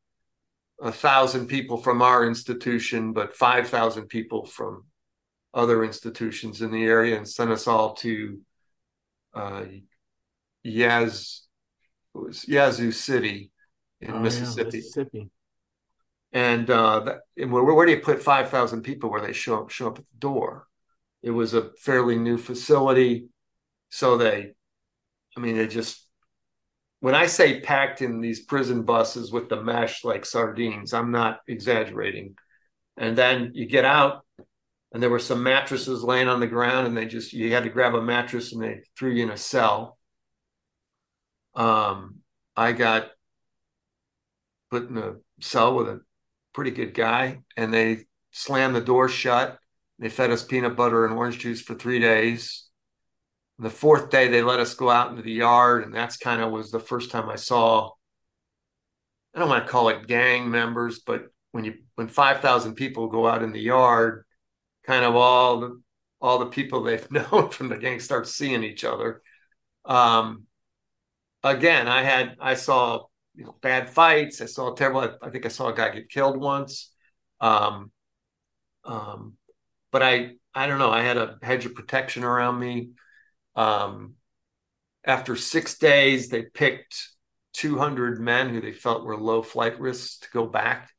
a thousand people from our institution, but 5,000 people from other institutions in the area and sent us all to uh, Yaz, was Yazoo City in oh, Mississippi. Yeah, Mississippi. And, uh, that, and where, where do you put 5,000 people where they show up, show up at the door? It was a fairly new facility. So they, I mean, they just, when I say packed in these prison buses with the mesh like sardines, I'm not exaggerating. And then you get out, and there were some mattresses laying on the ground, and they just, you had to grab a mattress and they threw you in a cell. Um, I got put in a cell with a pretty good guy, and they slammed the door shut. They fed us peanut butter and orange juice for three days. The fourth day, they let us go out into the yard, and that's kind of was the first time I saw. I don't want to call it gang members, but when you when five thousand people go out in the yard, kind of all the all the people they've [laughs] known from the gang start seeing each other. Um, again, I had I saw you know bad fights. I saw terrible. I, I think I saw a guy get killed once. Um, um, but I I don't know. I had a hedge of protection around me. Um, after six days, they picked 200 men who they felt were low flight risks to go back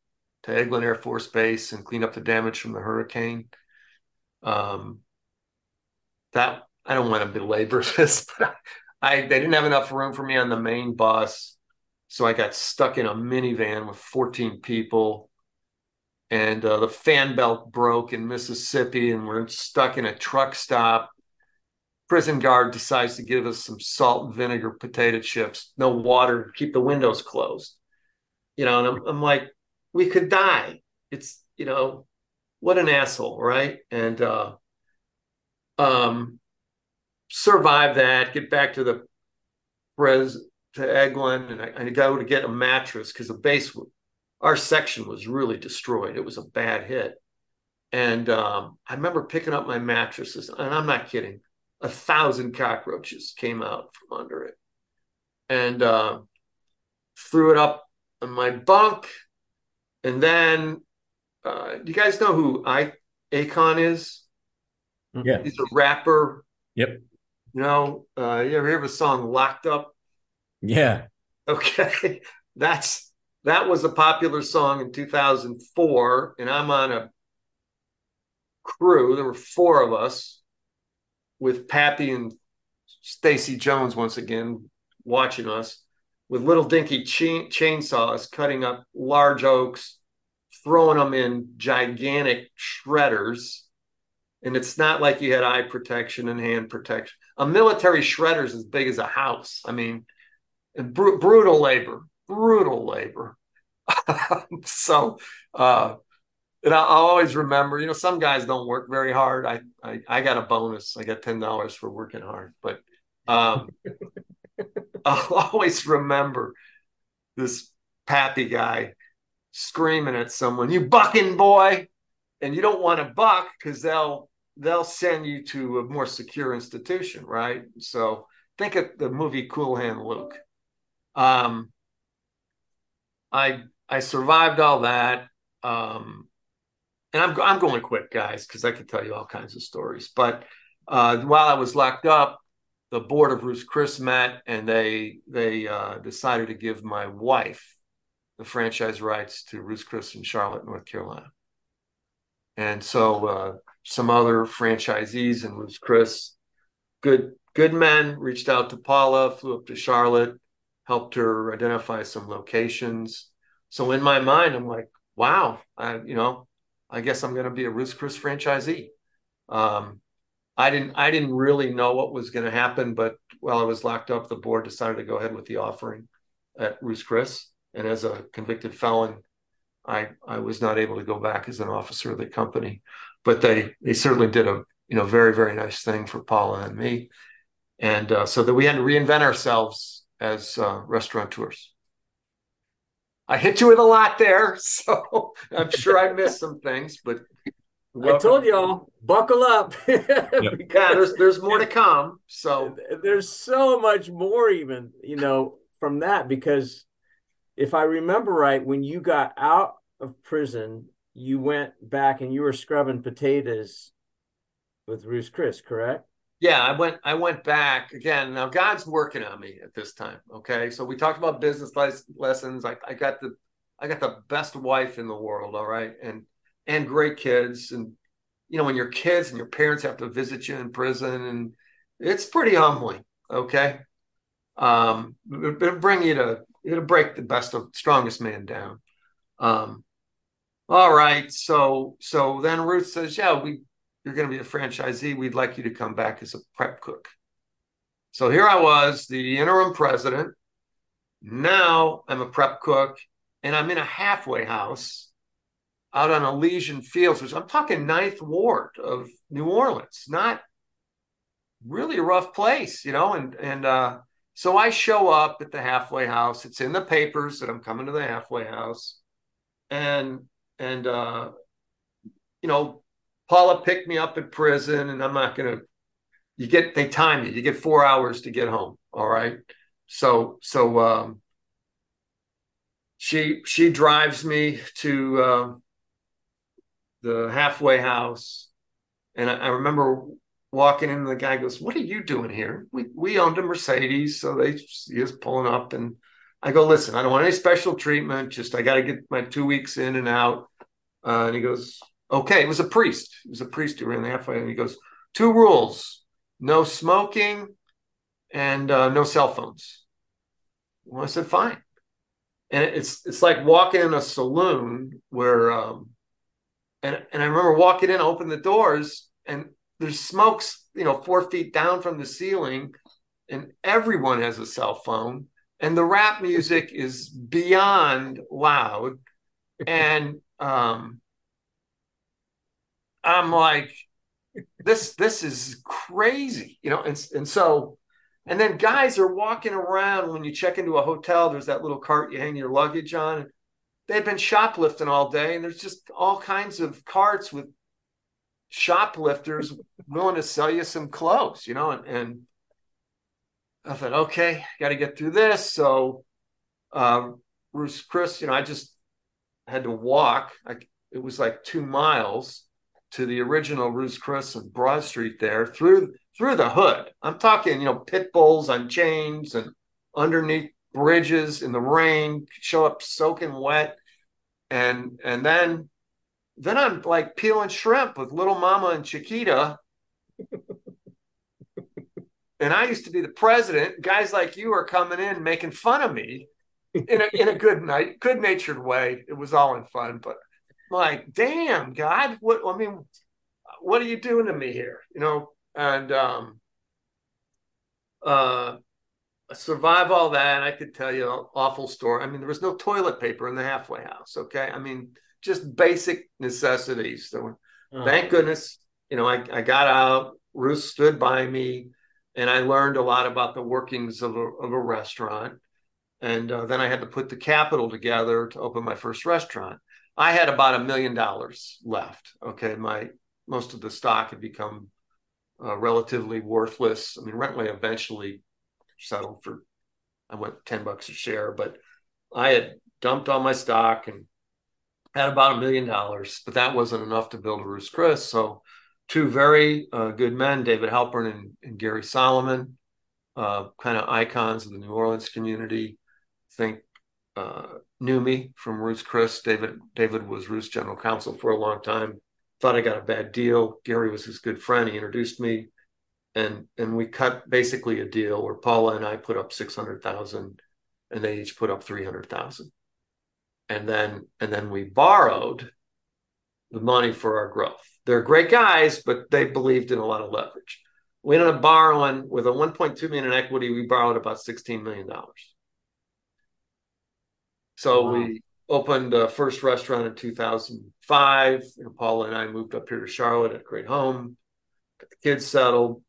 to Eglin Air Force Base and clean up the damage from the hurricane. Um, that I don't want to belabor [laughs] this, but I, they didn't have enough room for me on the main bus, so I got stuck in a minivan with 14 people, and uh, the fan belt broke in Mississippi, and we're stuck in a truck stop. Prison guard decides to give us some salt and vinegar potato chips, no water, keep the windows closed. You know, and I'm, I'm like, we could die. It's you know, what an asshole, right? And uh, um, survive that, get back to the Pres to Eglin, and I, I go to get a mattress because the base, our section was really destroyed. It was a bad hit. And um, I remember picking up my mattresses, and I'm not kidding, a thousand cockroaches came out from under it. And uh, threw it up in my bunk. And then, uh, do you guys know who I Akon is? Yeah. He's a rapper. Yep. You know, uh, you ever hear of a song "Locked Up"? Yeah. Okay, [laughs] that's that was a popular song in 2004, and I'm on a crew. There were four of us with Pappy and Stacy Jones once again watching us with little dinky chain- chainsaws cutting up large oaks, throwing them in gigantic shredders and it's not like you had eye protection and hand protection. A military shredder is as big as a house. I mean, br- brutal labor, brutal labor. [laughs] so, uh, and I, will always remember, you know, some guys don't work very hard. I, I, I got a bonus. I got ten dollars for working hard, but um, [laughs] I'll always remember this pappy guy screaming at someone, "You bucking boy!" And you don't want to buck because they'll they'll send you to a more secure institution, right? So think of the movie Cool Hand Luke. Um, I I survived all that, um, and I'm I'm going quick, guys, because I could tell you all kinds of stories. But uh, while I was locked up, the board of Ruth's Chris met, and they they uh, decided to give my wife the franchise rights to Ruth's Chris in Charlotte, North Carolina. And so uh, some other franchisees and was Chris. Good good men reached out to Paula, flew up to Charlotte, helped her identify some locations. So in my mind, I'm like, wow, I you know, I guess I'm going to be a Ruth's Chris franchisee. Um, I didn't I didn't really know what was going to happen, but while I was locked up, the board decided to go ahead with the offering at Ruth's Chris. And as a convicted felon, I I was not able to go back as an officer of the company but they they certainly did a you know very very nice thing for Paula and me, and uh, so that we had to reinvent ourselves as uh, restaurateurs. I hit you with a lot there, [laughs] so I'm sure I missed some things, but welcome. I told y'all, buckle up. [laughs] yeah, there's there's more to come. So there's so much more, even you know, from that because if I remember right, when you got out of prison you went back and you were scrubbing potatoes with Ruth's Chris, correct? Yeah, I went. I went back again. Now God's working on me at this time. Okay, so we talked about business lessons. I, I got the, I got the best wife in the world. All right, and and great kids. And you know, when your kids and your parents have to visit you in prison, and it's pretty humbling. Okay, um, it'll bring you to it'll break the best of strongest man down. Um, all right so so then ruth says yeah we you're going to be a franchisee we'd like you to come back as a prep cook so here i was the interim president Now I'm a prep cook and I'm in a halfway house out on Elysian Fields, which I'm talking ninth ward of New Orleans, not really a rough place, you know. And and uh, so I show up at the halfway house. It's in the papers that I'm coming to the halfway house, and and uh, you know, Paula picked me up at prison, and I'm not gonna. You get they time you. You get four hours to get home. All right. So so um, she she drives me to uh, the halfway house, and I, I remember walking in, the guy goes, "What are you doing here?" We we owned a Mercedes, so they see us pulling up, and I go, "Listen, I don't want any special treatment. Just I got to get my two weeks in and out." Uh, and he goes, "Okay." It was a priest. It was a priest who ran the halfway, and he goes, two rules: no smoking, and uh, no cell phones." Well, I said, "Fine." And it's it's like walking in a saloon where, um, and and I remember walking in, open the doors, and there's smokes, you know, four feet down from the ceiling, and everyone has a cell phone, and the rap music is beyond loud, [laughs] and um, I'm like, this this is crazy, you know, and and so. And then guys are walking around when you check into a hotel. There's that little cart you hang your luggage on. They've been shoplifting all day, and there's just all kinds of carts with shoplifters willing to sell you some clothes, you know, and, and I thought, okay, got to get through this. So, um, Ruth's Chris, you know, I just had to walk. I, it was like two miles to the original Ruth's Chris and Broad Street there through through the hood. I'm talking, you know, pit bulls on chains and underneath bridges in the rain, show up soaking wet, and and then then I'm like peeling shrimp with Little Mama and Chiquita. [laughs] and I used to be the president. Guys like you are coming in making fun of me in a in a good night, good natured way. It was all in fun, but like, damn, God, what I mean, what are you doing to me here? You know, and um uh survive all that. I could tell you an awful story. I mean, there was no toilet paper in the halfway house. Okay. I mean, just basic necessities. So oh. thank goodness, you know, I, I got out, Ruth stood by me, and I learned a lot about the workings of a, of a restaurant. And uh, then I had to put the capital together to open my first restaurant. I had about a million dollars left. Okay. My most of the stock had become uh, relatively worthless. I mean, Rent-Way eventually settled for, I went 10 bucks a share, but I had dumped all my stock and had about a million dollars, but that wasn't enough to build a Ruth's Chris. So, two very uh, good men, David Halpern and, and Gary Solomon, uh, kind of icons of the New Orleans community. think uh, knew me from Ruth's Chris. David David was Ruth's general counsel for a long time. Thought I got a bad deal. Gary was his good friend. He introduced me, and and we cut basically a deal where Paula and I put up six hundred thousand, and they each put up three hundred thousand and then and then we borrowed the money for our growth. They're great guys, but they believed in a lot of leverage. We ended up borrowing with a 1.2 million in equity. We borrowed about 16 million dollars. So wow. we opened the first restaurant in 2005. You know, Paula and I moved up here to Charlotte at a great home, got the kids settled,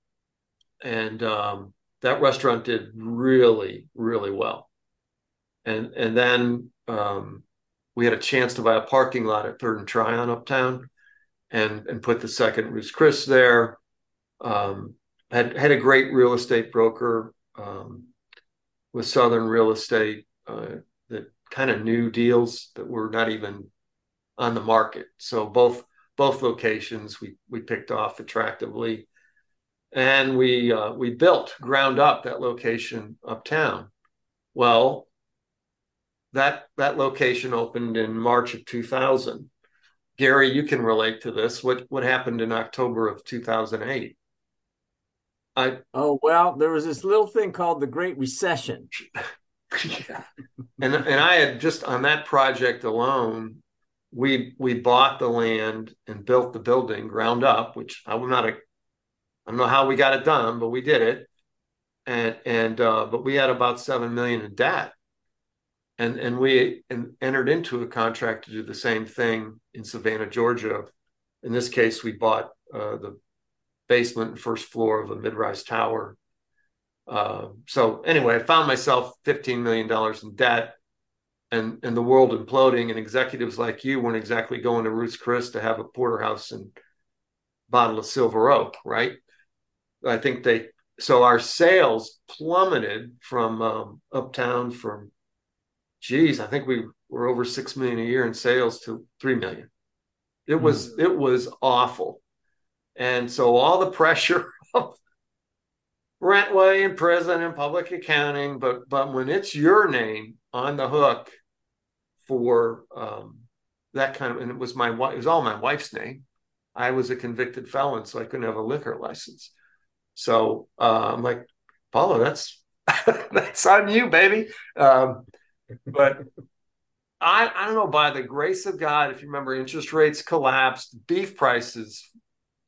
and um, that restaurant did really, really well. And and then um, we had a chance to buy a parking lot at Third and Tryon uptown, and and put the second Ruth's Chris there. Um, had had a great real estate broker um, with Southern Real Estate uh, that kind of new deals that were not even on the market. So both both locations we we picked off attractively, and we uh, we built ground up that location uptown. Well, that that location opened in March of 2000. Gary, you can relate to this. What what happened in October of 2008? I oh well, there was this little thing called the Great Recession. [laughs] yeah. [laughs] and and I had just on that project alone, we we bought the land and built the building ground up, which I'm not a I don't know how we got it done, but we did it. And and uh, but we had about seven million in debt and and we and entered into a contract to do the same thing in Savannah, Georgia. In this case, we bought uh, the basement and first floor of a mid-rise tower. Uh, so anyway, I found myself fifteen million dollars in debt, and and the world imploding, and executives like you weren't exactly going to Ruth's Chris to have a porterhouse and bottle of silver oak, right? I think they so our sales plummeted from um, uptown from geez, I think we were over six million a year in sales to three million. It mm. was it was awful, and so all the [laughs] pressure of Rent-Way and prison and public accounting, but but when it's your name on the hook for um, that kind of, and it was my wife, it was all my wife's name. I was a convicted felon, so I couldn't have a liquor license. So uh, I'm like, Paula, that's [laughs] that's on you, baby. Um, but I, I don't know, by the grace of God, if you remember, interest rates collapsed, beef prices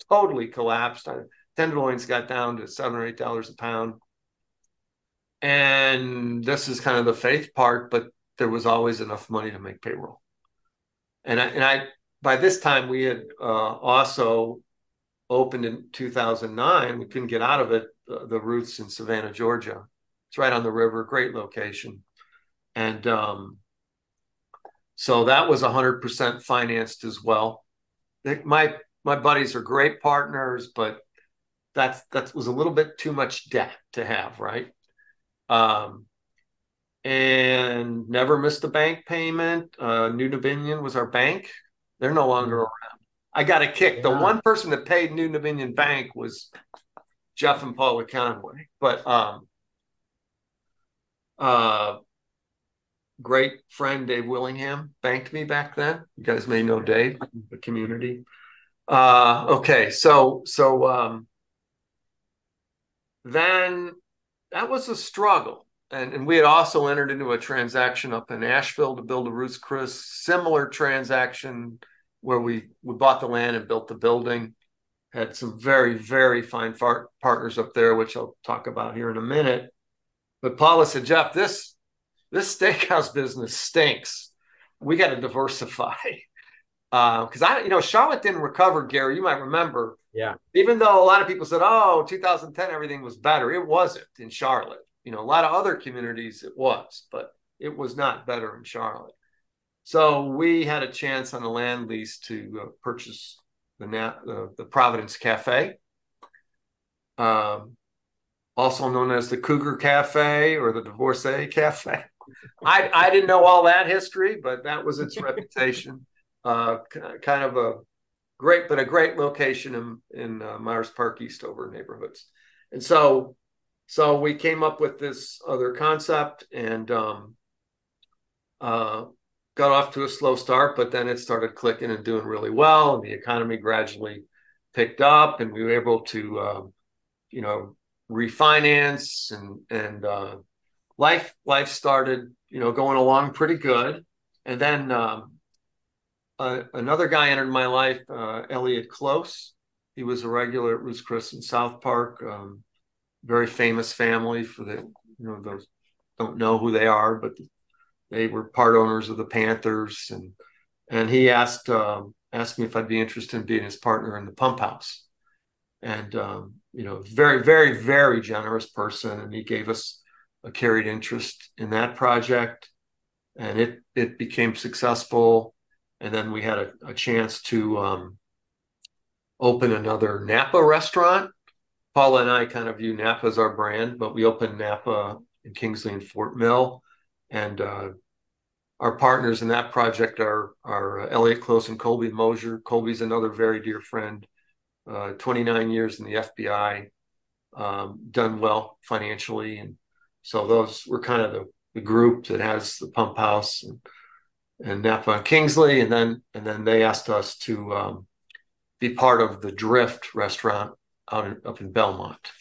totally collapsed. Tenderloins got down to seven or eight dollars a pound. And this is kind of the faith part, but there was always enough money to make payroll. And I, and I by this time we had uh, also opened in 2009. We couldn't get out of it. Uh, the Ruths in Savannah, Georgia. It's right on the river, great location and um, so that was 100% financed as well. My my buddies are great partners, but that's that was a little bit too much debt to have, right? Um, and never missed a bank payment. Uh, New Dominion was our bank. They're no longer mm-hmm. around. I got a kick. Yeah. The one person that paid New Dominion Bank was Jeff and Paula Conway. But um, uh, great friend Dave Willingham banked me back then. You guys may know Dave, the community. Uh, okay, so so um, then that was a struggle. And, and we had also entered into a transaction up in Asheville to build a Ruth's Chris, similar transaction where we, we bought the land and built the building. Had some very, very fine far- partners up there, which I'll talk about here in a minute. But Paula said, Jeff, this this steakhouse business stinks. We got to diversify. Because [laughs] uh, I, you know, Charlotte didn't recover, Gary. You might remember. Yeah. Even though a lot of people said, "Oh, 2010 everything was better," it wasn't in Charlotte. You know, a lot of other communities it was, but it was not better in Charlotte. So we had a chance on a land lease to uh, purchase the, uh, the Providence Cafe, um, also known as the Cougar Cafe or the Divorcee Cafe. [laughs] I I didn't know all that history, but that was its reputation. Uh, kind of a great, but a great location in in uh, Myers Park Eastover neighborhoods, and so so we came up with this other concept and um, uh, got off to a slow start, but then it started clicking and doing really well, and the economy gradually picked up, and we were able to um, you know refinance and and uh, life life started you know going along pretty good. And then um, uh, another guy entered my life uh, elliot close. He was a regular at Ruth's Chris in south park. Um, very famous family for the you know those don't know who they are but they were part owners of the panthers. And and he asked um, asked me if i'd be interested in being his partner in the pump house. And um, you know very very very generous person. And he gave us a carried interest in that project, and it it became successful. And then we had a, a chance to um, open another Napa restaurant. Paula and I kind of view Napa as our brand, but we opened Napa in Kingsley and Fort Mill, and uh, our partners in that project are are Elliot Close and Colby Mosier. Colby's another very dear friend, uh, 29 years in the FBI, um, done well financially, and so those were kind of the, the group that has the pump house and, and Napa and Kingsley, and then and then they asked us to um, be part of the Drift restaurant out in, up in Belmont.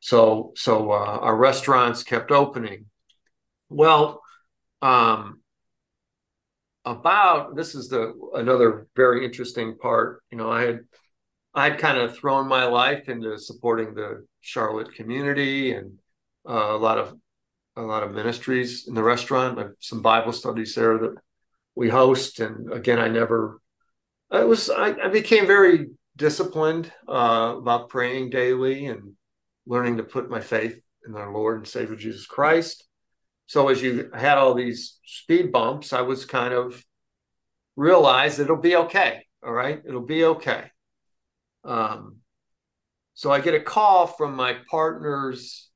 So so uh, our restaurants kept opening. Well, um, about this is the another very interesting part. You know, I had I had kind of thrown my life into supporting the Charlotte community and uh, a lot of a lot of ministries in the restaurant, some Bible studies there that we host. And again, I never, I was, I, I became very disciplined uh, about praying daily and learning to put my faith in our Lord and Savior Jesus Christ. So as you had all these speed bumps, I was kind of realized it'll be okay. All right, it'll be okay. Um, so I get a call from my partners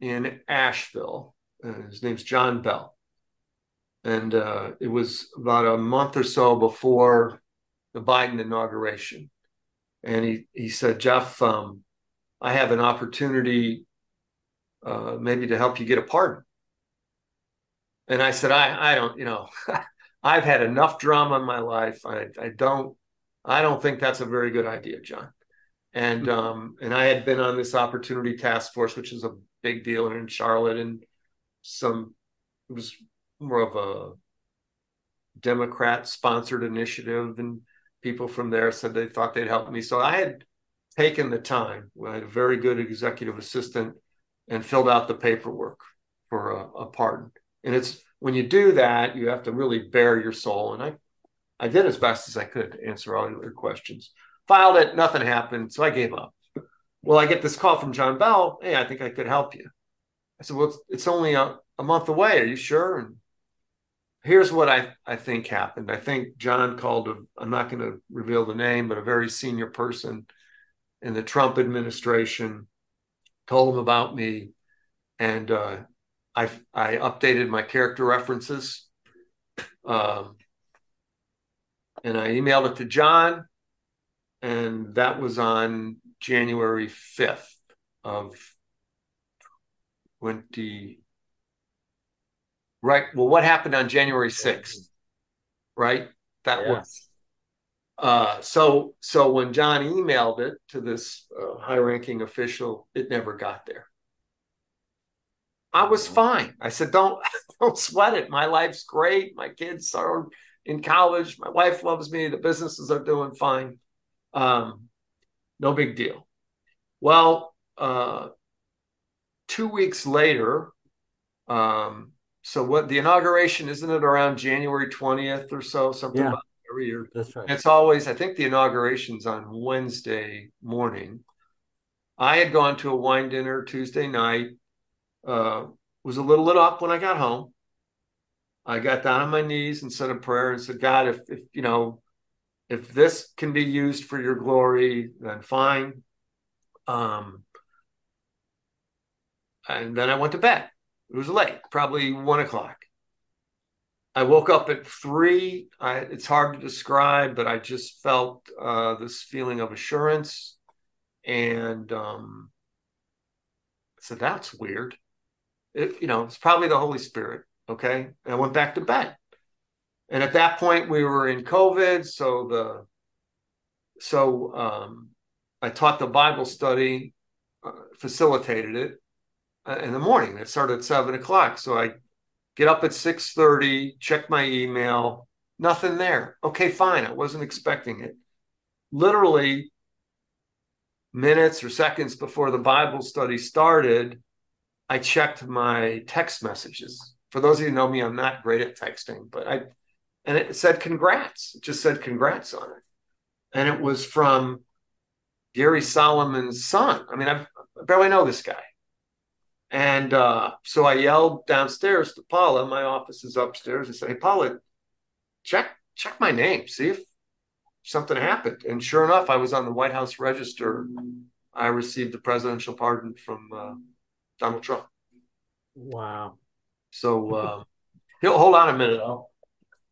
in Asheville. Uh, his name's John Bell. And uh, it was about a month or so before the Biden inauguration. And he, he said, Jeff, um, I have an opportunity uh, maybe to help you get a pardon. And I said, I, I don't, you know, [laughs] I've had enough drama in my life. I, I don't, I don't think that's a very good idea, John. And mm-hmm. um, and I had been on this opportunity task force, which is a big deal in Charlotte, and some it was more of a Democrat sponsored initiative, and people from there said they thought they'd help me. So I had taken the time. I had a very good executive assistant and filled out the paperwork for a, a pardon. And it's when you do that, you have to really bare your soul. And I, I did as best as I could to answer all your questions. Filed it, nothing happened, so I gave up. Well, I get this call from John Bell. Hey, I think I could help you. I said, Well, it's, it's only a, a month away. Are you sure? And here's what I, I think happened. I think John called I'm not going to reveal the name, but a very senior person in the Trump administration, told him about me, and uh, I I updated my character references, um, and I emailed it to John, and that was on January fifth of twenty. Right. Well, what happened on January sixth? Right. That yeah. was uh, so so when John emailed it to this uh, high-ranking official, it never got there. I was fine. I said, "Don't [laughs] don't sweat it. My life's great. My kids are in college. My wife loves me. The businesses are doing fine. Um, no big deal." Well, uh, two weeks later, um, so what the inauguration isn't it around January twentieth or so? Something yeah. about every year. That's right. It's always, I think the inauguration's on Wednesday morning. I had gone to a wine dinner Tuesday night, uh, was a little lit up when I got home. I got down on my knees and said a prayer and said, God, if, if you know, if this can be used for your glory, then fine. Um, and then I went to bed. It was late, probably one o'clock. I woke up at three. I, it's hard to describe, but I just felt uh, this feeling of assurance. And um, said, that's weird. It, you know, it's probably the Holy Spirit. Okay. And I went back to bed. And at that point, we were in COVID. So the, so um, I taught the Bible study, uh, facilitated it Uh, in the morning. It started at seven o'clock. So I get up at 6.30 check my email. Nothing there. Okay fine. I wasn't expecting it. Literally minutes or seconds before the bible study started i checked my text messages. For those of you who know me i'm not great at texting but i and it said congrats. It just said congrats on it. And it was from gary solomon's son. I mean i barely know this guy and uh, so I yelled downstairs to Paula. My office is upstairs. I said, "Hey, Paula, check check my name, see if something happened." And sure enough, I was on the White House register. I received the presidential pardon from uh, Donald Trump. Wow. So uh, hold on a minute. I'll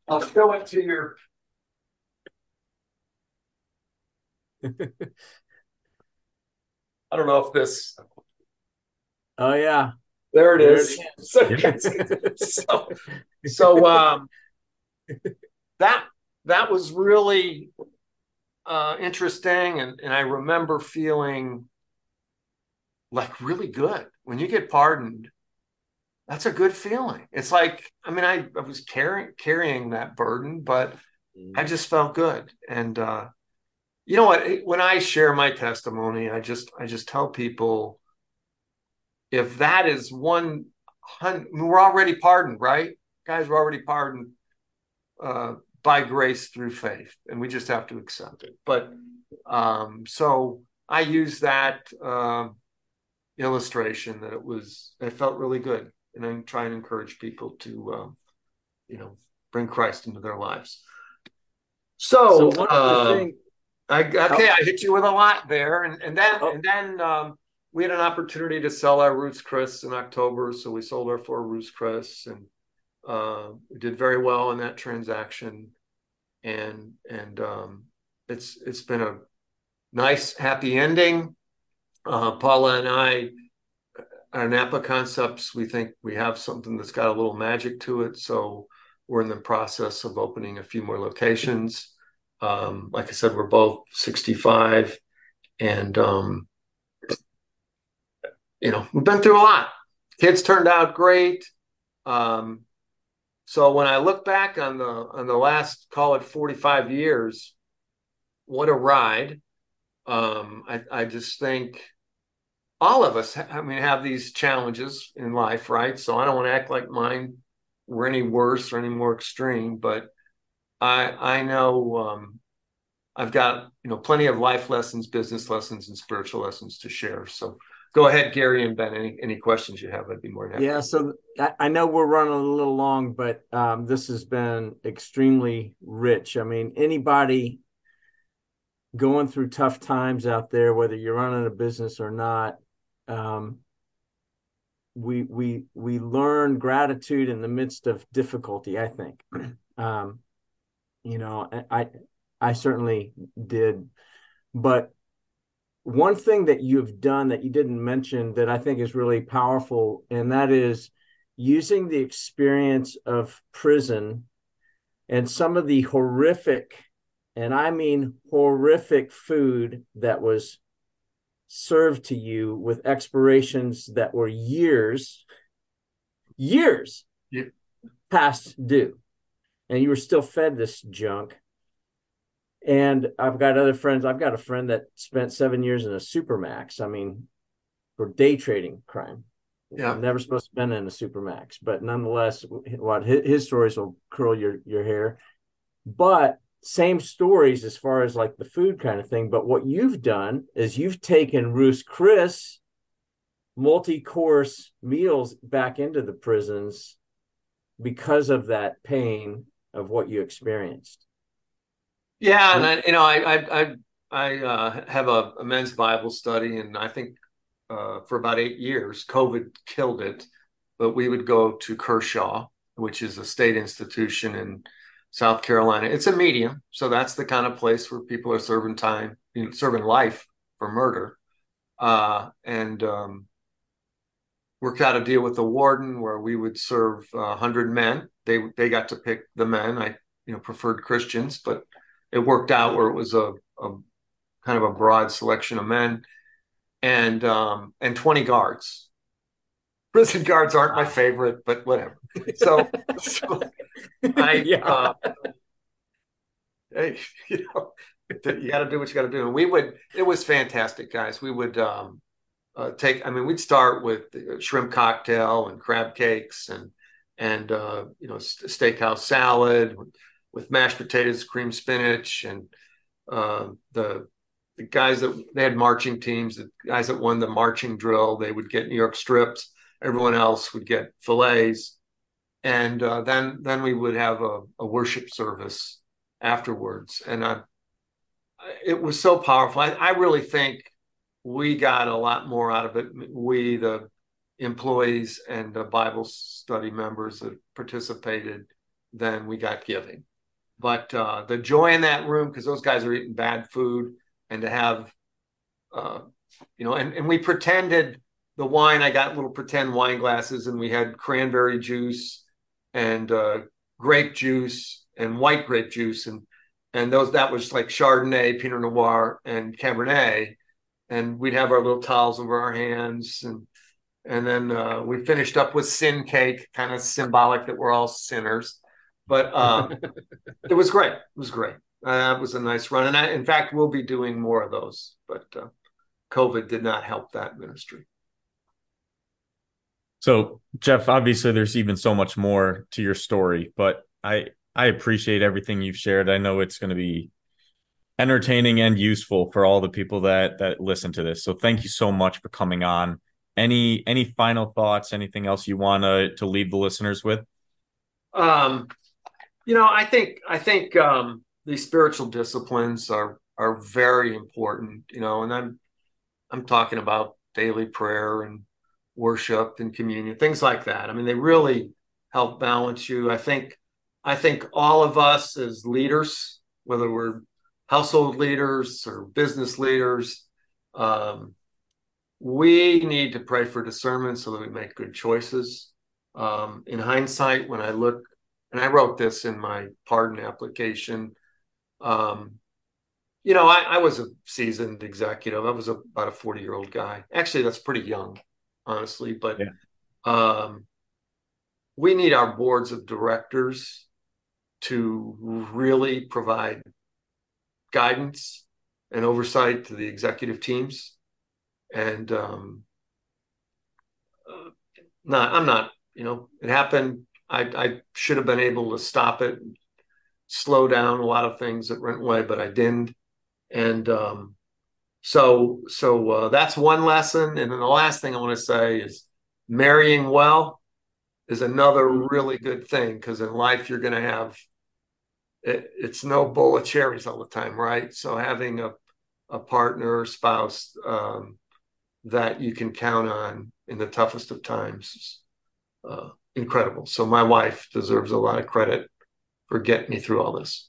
I'll show it to your. [laughs] I don't know if this Oh yeah. There it there is. It is. [laughs] so, so um, that that was really uh, interesting, and and I remember feeling like really good when you get pardoned. That's a good feeling. It's like I mean I, I was carrying carrying that burden, but mm. I just felt good. And uh, you know what? When I share my testimony, I just I just tell people if that is one we're already pardoned, right? Guys, we're already pardoned uh, by grace through faith, and we just have to accept it. But um, so I use that uh, illustration that it was, it felt really good, and I try and encourage people to, uh, you know, bring Christ into their lives. So, so uh, I, okay, oh. I hit you with a lot there, and and then oh. and then um, we had an opportunity to sell our Ruth's Chris in October, so we sold our four Ruth's Chris, and uh, we did very well in that transaction, and and um, it's it's been a nice happy ending. Uh, Paula and I, our Napa concepts, we think we have something that's got a little magic to it, so we're in the process of opening a few more locations. Um, like I said, we're both 65, and um, you know we've been through a lot. Kids turned out great. Um, so when I look back on the on the last call it 45 years, what a ride. Um, I, I just think all of us, I mean, have these challenges in life, right? So I don't want to act like mine were any worse or any more extreme, but I I know um, I've got you know plenty of life lessons, business lessons, and spiritual lessons to share. So go ahead, Gary and Ben. Any any questions you have, I'd be more than happy. Yeah, so I, know we're running a little long, but um, this has been extremely rich. I mean, anybody going through tough times out there, whether you're running a business or not, um, we we we learn gratitude in the midst of difficulty. I think, [clears throat] um, you know, I I certainly did, but one thing that you've done that you didn't mention that I think is really powerful, and that is using the experience of prison and some of the horrific, and I mean horrific food that was served to you with expirations that were years, years past due. And you were still fed this junk and I've got other friends. I've got a friend that spent seven years in a supermax. I mean, for day trading crime. Yeah, I'm never supposed to been in a supermax, but nonetheless, what his, his stories will curl your your hair. But same stories as far as like the food kind of thing. But what you've done is you've taken Ruth's Chris multi-course meals back into the prisons because of that pain of what you experienced. Yeah, and I, you know, I I I, I uh, have a, a, men's Bible study, and I think uh, for about eight years, COVID killed it. But we would go to Kershaw, which is a state institution in South Carolina. It's a medium, so that's the kind of place where people are serving time, you know, serving life for murder, uh, and um, worked out a deal with the warden where we would serve uh, hundred men. They they got to pick the men. I you know preferred Christians, but it worked out where it was a, a kind of a broad selection of men and um, and 20 guards. [laughs] Prison guards aren't my favorite, but whatever. So, [laughs] so I [laughs] yeah. Uh, hey, you know, you got to do what you got to do. And we would, it was fantastic, guys. We would um, uh, take, I mean, we'd start with shrimp cocktail and crab cakes and and uh, you know steakhouse salad with mashed potatoes, cream spinach, and uh, the the guys that they had marching teams, the guys that won the marching drill, they would get New York strips. Everyone else would get fillets, and uh, then then we would have a, a worship service afterwards. And I, it was so powerful. I, I really think we got a lot more out of it. We, the employees and the Bible study members that participated, than we got giving. But uh, the joy in that room, because those guys are eating bad food, and to have, uh, you know, and, and we pretended the wine, I got little pretend wine glasses, and we had cranberry juice and uh, grape juice and white grape juice. And and those that was like Chardonnay, Pinot Noir, and Cabernet. And we'd have our little towels over our hands and and then uh, we finished up with sin cake, kind of symbolic that we're all sinners. But um, [laughs] it was great. It was great. Uh, it was a nice run, and I, in fact, we'll be doing more of those. But uh, COVID did not help that ministry. So, Jeff, obviously there's even so much more to your story, but I I appreciate everything you've shared. I know it's going to be entertaining and useful for all the people that that listen to this. So, thank you so much for coming on. Any any final thoughts, anything else you want to to leave the listeners with? Um, you know, I think I think um these spiritual disciplines are are very important, you know, and I'm I'm talking about daily prayer and worship and communion, things like that. I mean, they really help balance you. I think I think all of us as leaders, whether we're household leaders or business leaders, um, we need to pray for discernment so that we make good choices. Um, in hindsight, when I look, and I wrote this in my pardon application, um, you know, I, I, was a seasoned executive. I was a, about a 40 year old guy. Actually, that's pretty young, honestly. But yeah. um, we need our boards of directors to really provide guidance and oversight to the executive teams. And um, uh, not, I'm not, you know, it happened. I, I should have been able to stop it, slow down a lot of things that went away, but I didn't. And um, so so uh, that's one lesson. And then the last thing i want to say is marrying well is another really good thing because in life you're going to have it, it's no bowl of cherries all the time right? So having a, a partner or spouse um, that you can count on in the toughest of times uh, incredible. So my wife deserves a lot of credit for getting me through all this